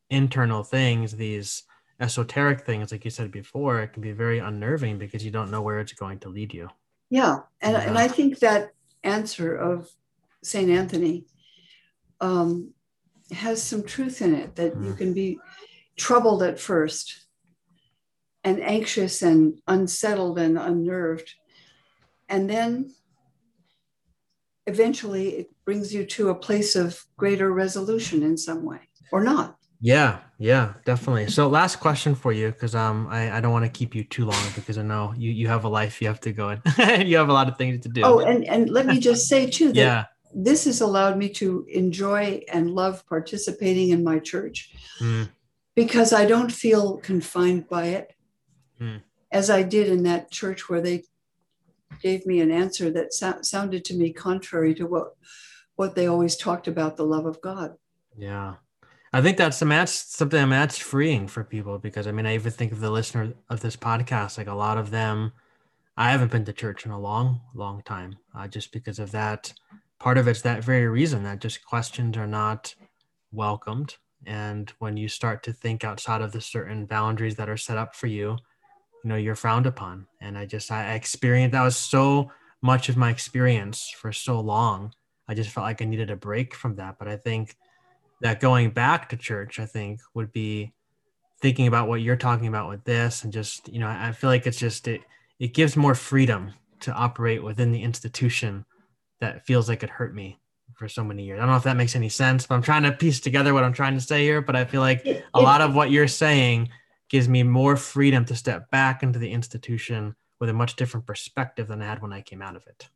internal things, these esoteric things, like you said before, it can be very unnerving because you don't know where it's going to lead you. yeah and, and i think that answer of saint anthony um, has some truth in it that you Mm. can be troubled at first and anxious and unsettled and unnerved and then eventually it brings you to a place of greater resolution in some way or not Yeah, yeah, definitely. So last question for you, because um I, I don't want to keep you too long because I know you you have a life you have to go in and you have a lot of things to do. oh and, and let me just say too that yeah. This has allowed me to enjoy and love participating in my church Mm, because I don't feel confined by it Hmm. as I did in that church where they gave me an answer that sou- sounded to me contrary to what what they always talked about the love of God. yeah. I think that's some that's something that's freeing for people because I mean I even think of the listener of this podcast, like a lot of them I haven't been to church in a long, long time. Uh, just because of that part of it's that very reason that just questions are not welcomed. And when you start to think outside of the certain boundaries that are set up for you, you know, you're frowned upon. And I just, I experienced that was so much of my experience for so long. I just felt like I needed a break from that. But I think that going back to church, I think would be thinking about what you're talking about with this and just, you know, I feel like it's just, it, it gives more freedom to operate within the institution that feels like it hurt me for so many years. I don't know if that makes any sense, but I'm trying to piece together what I'm trying to say here. But I feel like a lot of what you're saying gives me more freedom to step back into the institution with a much different perspective than I had when I came out of it.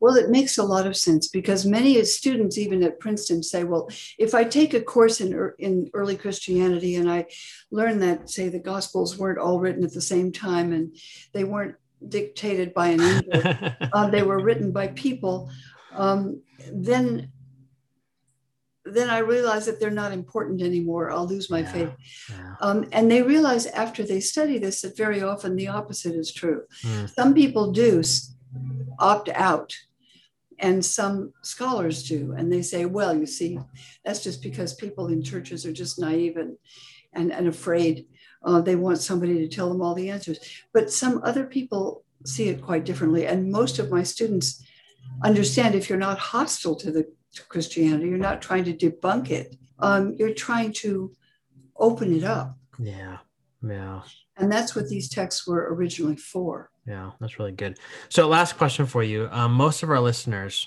Well, it makes a lot of sense because many students, even at Princeton, say, well, if I take a course in, in early Christianity and I learn that, say, the Gospels weren't all written at the same time and they weren't dictated by an angel, uh, they were written by people, um, then then I realize that they're not important anymore. I'll lose my Yeah. faith. Yeah. Um, and they realize after they study this that very often the opposite is true. Mm. Some people do opt out and some scholars do. And they say, well, you see, that's just because people in churches are just naive and, and, and afraid. Uh, they want somebody to tell them all the answers. But some other people see it quite differently. And most of my students understand if you're not hostile to the to Christianity, you're not trying to debunk it. Um, you're trying to open it up. Yeah. Yeah. And that's what these texts were originally for. Yeah, that's really good. So, last question for you. Um, most of our listeners,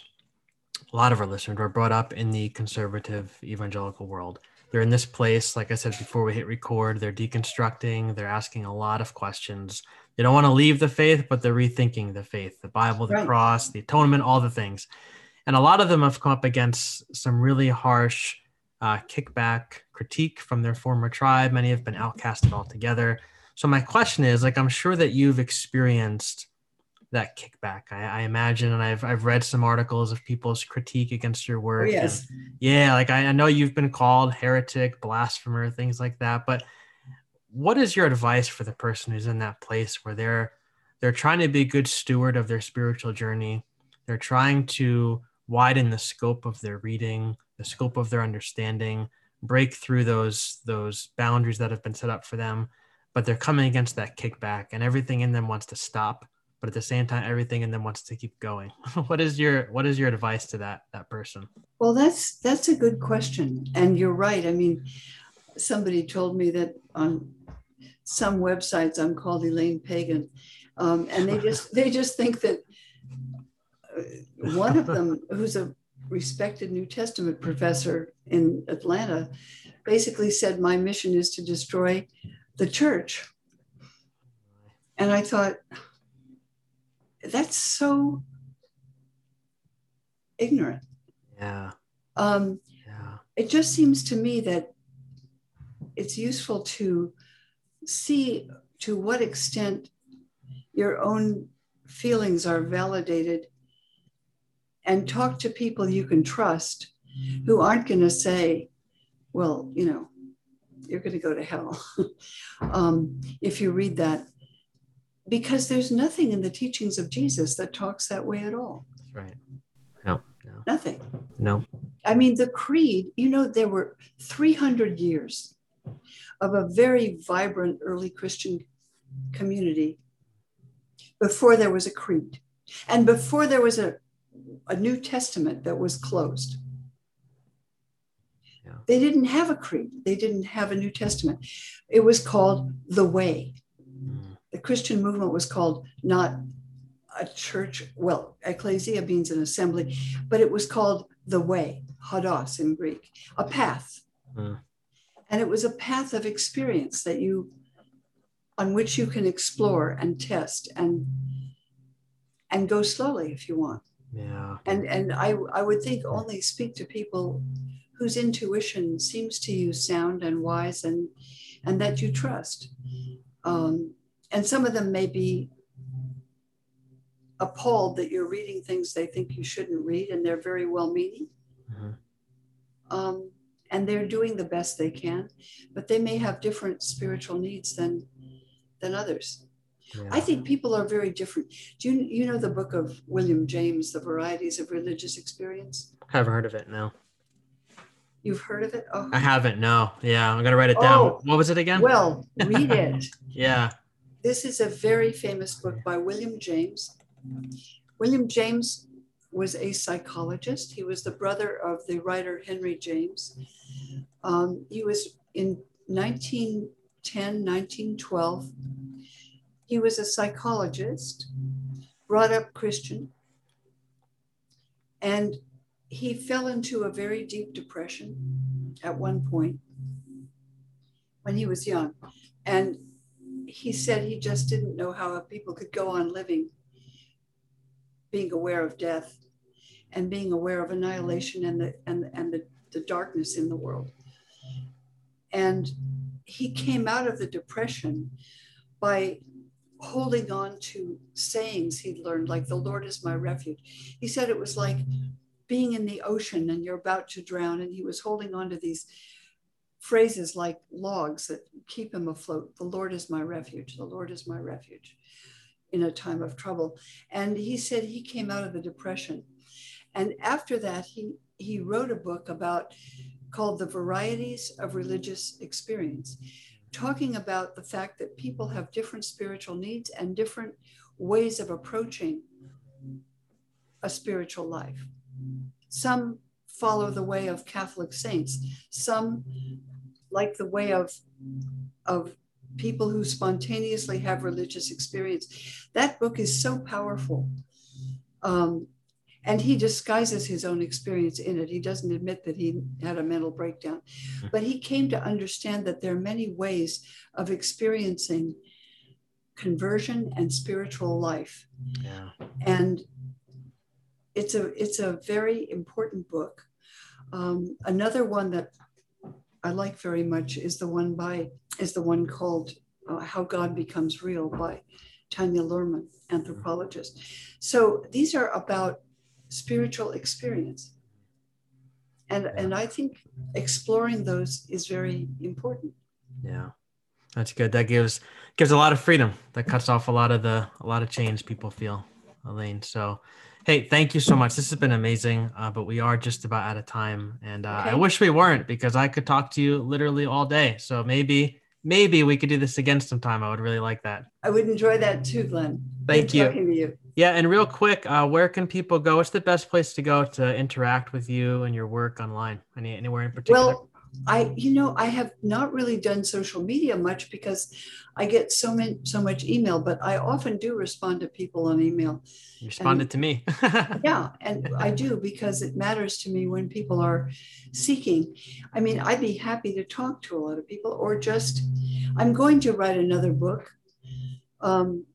a lot of our listeners, were brought up in the conservative evangelical world. They're in this place, like I said before we hit record, they're deconstructing, they're asking a lot of questions. They don't want to leave the faith, but they're rethinking the faith, the Bible, the right. cross, the atonement, all the things. And a lot of them have come up against some really harsh uh, kickback critique from their former tribe. Many have been outcasted altogether. So my question is, like, I'm sure that you've experienced that kickback. I, I, imagine, and I've I've read some articles of people's critique against your work. Oh, yes. And yeah, like I, I know you've been called heretic, blasphemer, things like that. But what is your advice for the person who's in that place where they're they're trying to be a good steward of their spiritual journey? They're trying to widen the scope of their reading, the scope of their understanding, break through those those boundaries that have been set up for them but they're coming against that kickback and everything in them wants to stop but at the same time everything in them wants to keep going. What is your what is your advice to that that person? Well that's that's a good question. And you're right. I mean somebody told me that on some websites i'm called elaine pagan um, and they just they just think that uh, one of them who's a respected new testament professor in atlanta basically said my mission is to destroy the church. And I thought, that's so ignorant. Yeah. Um, yeah. It just seems to me that it's useful to see to what extent your own feelings are validated and talk to people you can trust who aren't going to say, well, you know, you're going to go to hell um, if you read that because there's nothing in the teachings of jesus that talks that way at all. Right. No no. Nothing. No. I mean the creed you know there were 300 years of a very vibrant early christian community before there was a creed and before there was a, a new testament that was closed. They didn't have a creed, they didn't have a New Testament. It was called the Way. The Christian movement was called not a church, well, ecclesia means an assembly, but it was called the Way, hodos in Greek, a path. Mm. And it was a path of experience that you, on which you can explore and test and and go slowly if you want. Yeah. And and I I would think only speak to people whose intuition seems to you sound and wise and and that you trust um, and some of them may be appalled that you're reading things they think you shouldn't read and they're very well meaning mm-hmm. um, and they're doing the best they can but they may have different spiritual needs than than others yeah. I think people are very different. Do you you know the book of William James, The Varieties of Religious Experience? I haven't heard of it, no. You've heard of it? Oh. I haven't. No. Yeah, I'm gonna write it down. Oh, what was it again? Well, read it. yeah. This is a very famous book by William James. William James was a psychologist. He was the brother of the writer Henry James. Um, he was in 1910, 1912. He was a psychologist, brought up Christian, and he fell into a very deep depression at one point when he was young. And he said he just didn't know how people could go on living, being aware of death and being aware of annihilation and the and, and the, the darkness in the world. And he came out of the depression by holding on to sayings he'd learned, like the Lord is my refuge. He said it was like being in the ocean and you're about to drown. And he was holding on to these phrases like logs that keep him afloat. The Lord is my refuge. The Lord is my refuge in a time of trouble. And he said he came out of the depression. And after that, he, he wrote a book about called The Varieties of Religious Experience, talking about the fact that people have different spiritual needs and different ways of approaching a spiritual life. Some follow the way of Catholic saints, some like the way of, of people who spontaneously have religious experience. That book is so powerful. Um, and he disguises his own experience in it. He doesn't admit that he had a mental breakdown, hmm. but he came to understand that there are many ways of experiencing conversion and spiritual life. Yeah. And it's a it's a very important book. Um, another one that I like very much is the one by is the one called uh, How God Becomes Real by Tanya Luhrmann, anthropologist. So these are about spiritual experience. And, and I think exploring those is very important. Yeah, that's good. That gives gives a lot of freedom. That cuts off a lot of the a lot of chains people feel, Elaine. So, hey, thank you so much. This has been amazing. Uh, but we are just about out of time, and uh, okay. I wish we weren't because I could talk to you literally all day. So maybe maybe we could do this again sometime. I would really like that. I would enjoy that too, Glenn. Thank Good you. Talking to you. Yeah, and real quick, uh, where can people go? What's the best place to go to interact with you and your work online? Any anywhere in particular? Well, I, you know, I have not really done social media much because I get so many, so much email, but I often do respond to people on email. You responded and, to me. yeah, and I do because it matters to me when people are seeking. I mean, I'd be happy to talk to a lot of people, or just, I'm going to write another book, um,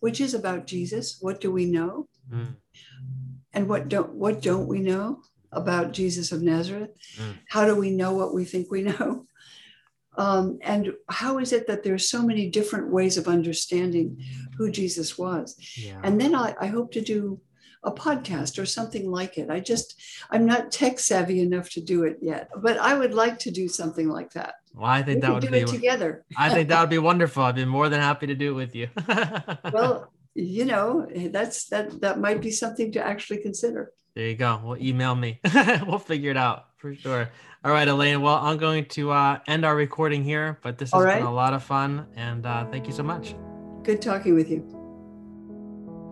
which is about Jesus. What do we know? Mm. And what don't what don't we know? About Jesus of Nazareth? Mm. How do we know what we think we know? Um, and how is it that there's so many different ways of understanding who Jesus was? Yeah. And then I, I, hope to do a podcast or something like it. I just, I'm not tech savvy enough to do it yet, but I would like to do something like that. Well, I think we that would do be it together. I think that would be wonderful. I'd be more than happy to do it with you. well, you know, that's that that might be something to actually consider. There you go. Well, email me. we'll figure it out for sure. All right, Elaine. Well, I'm going to uh, end our recording here, but this has right. been a lot of fun, and uh, thank you so much. Good talking with you.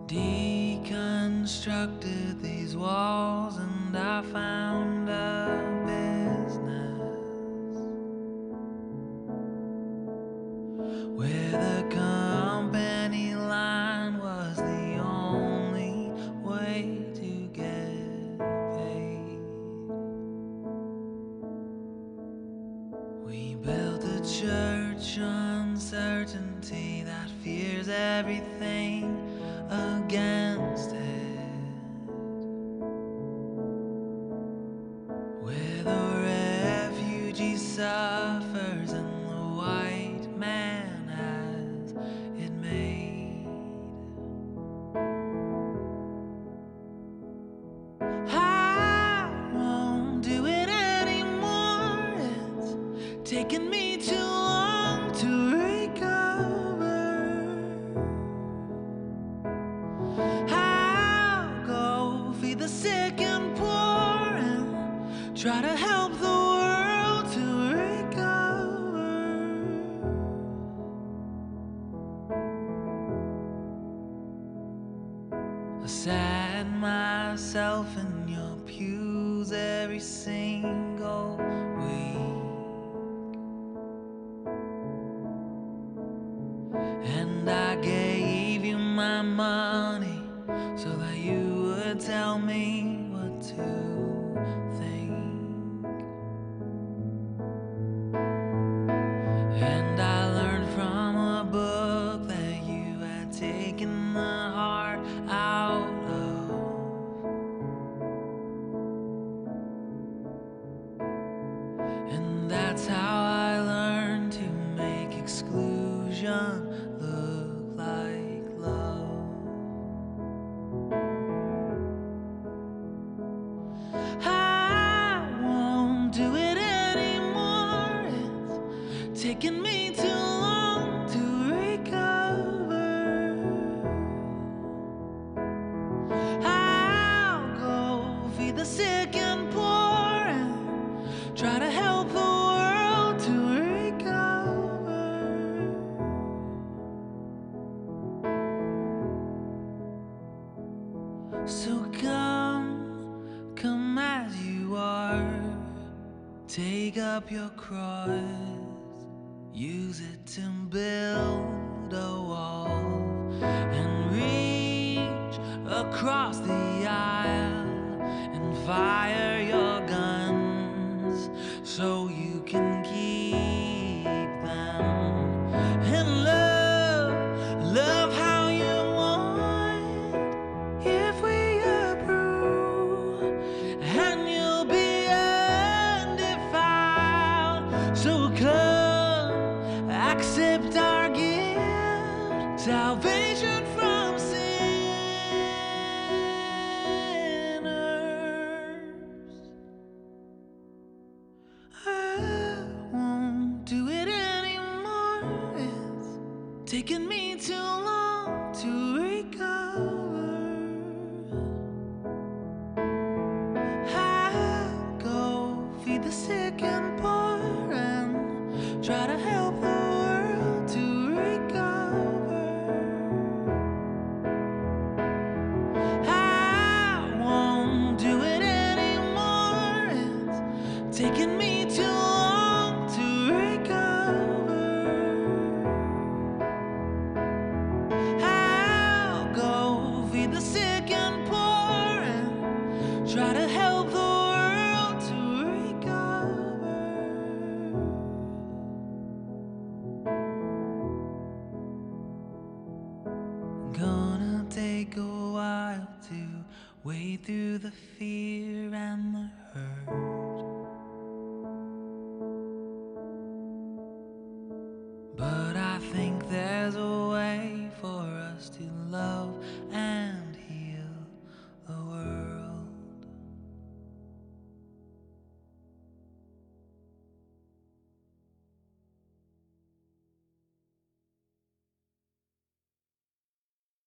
Deconstructed these walls, and I found a business where the everything against it. Where the refugee suffers use it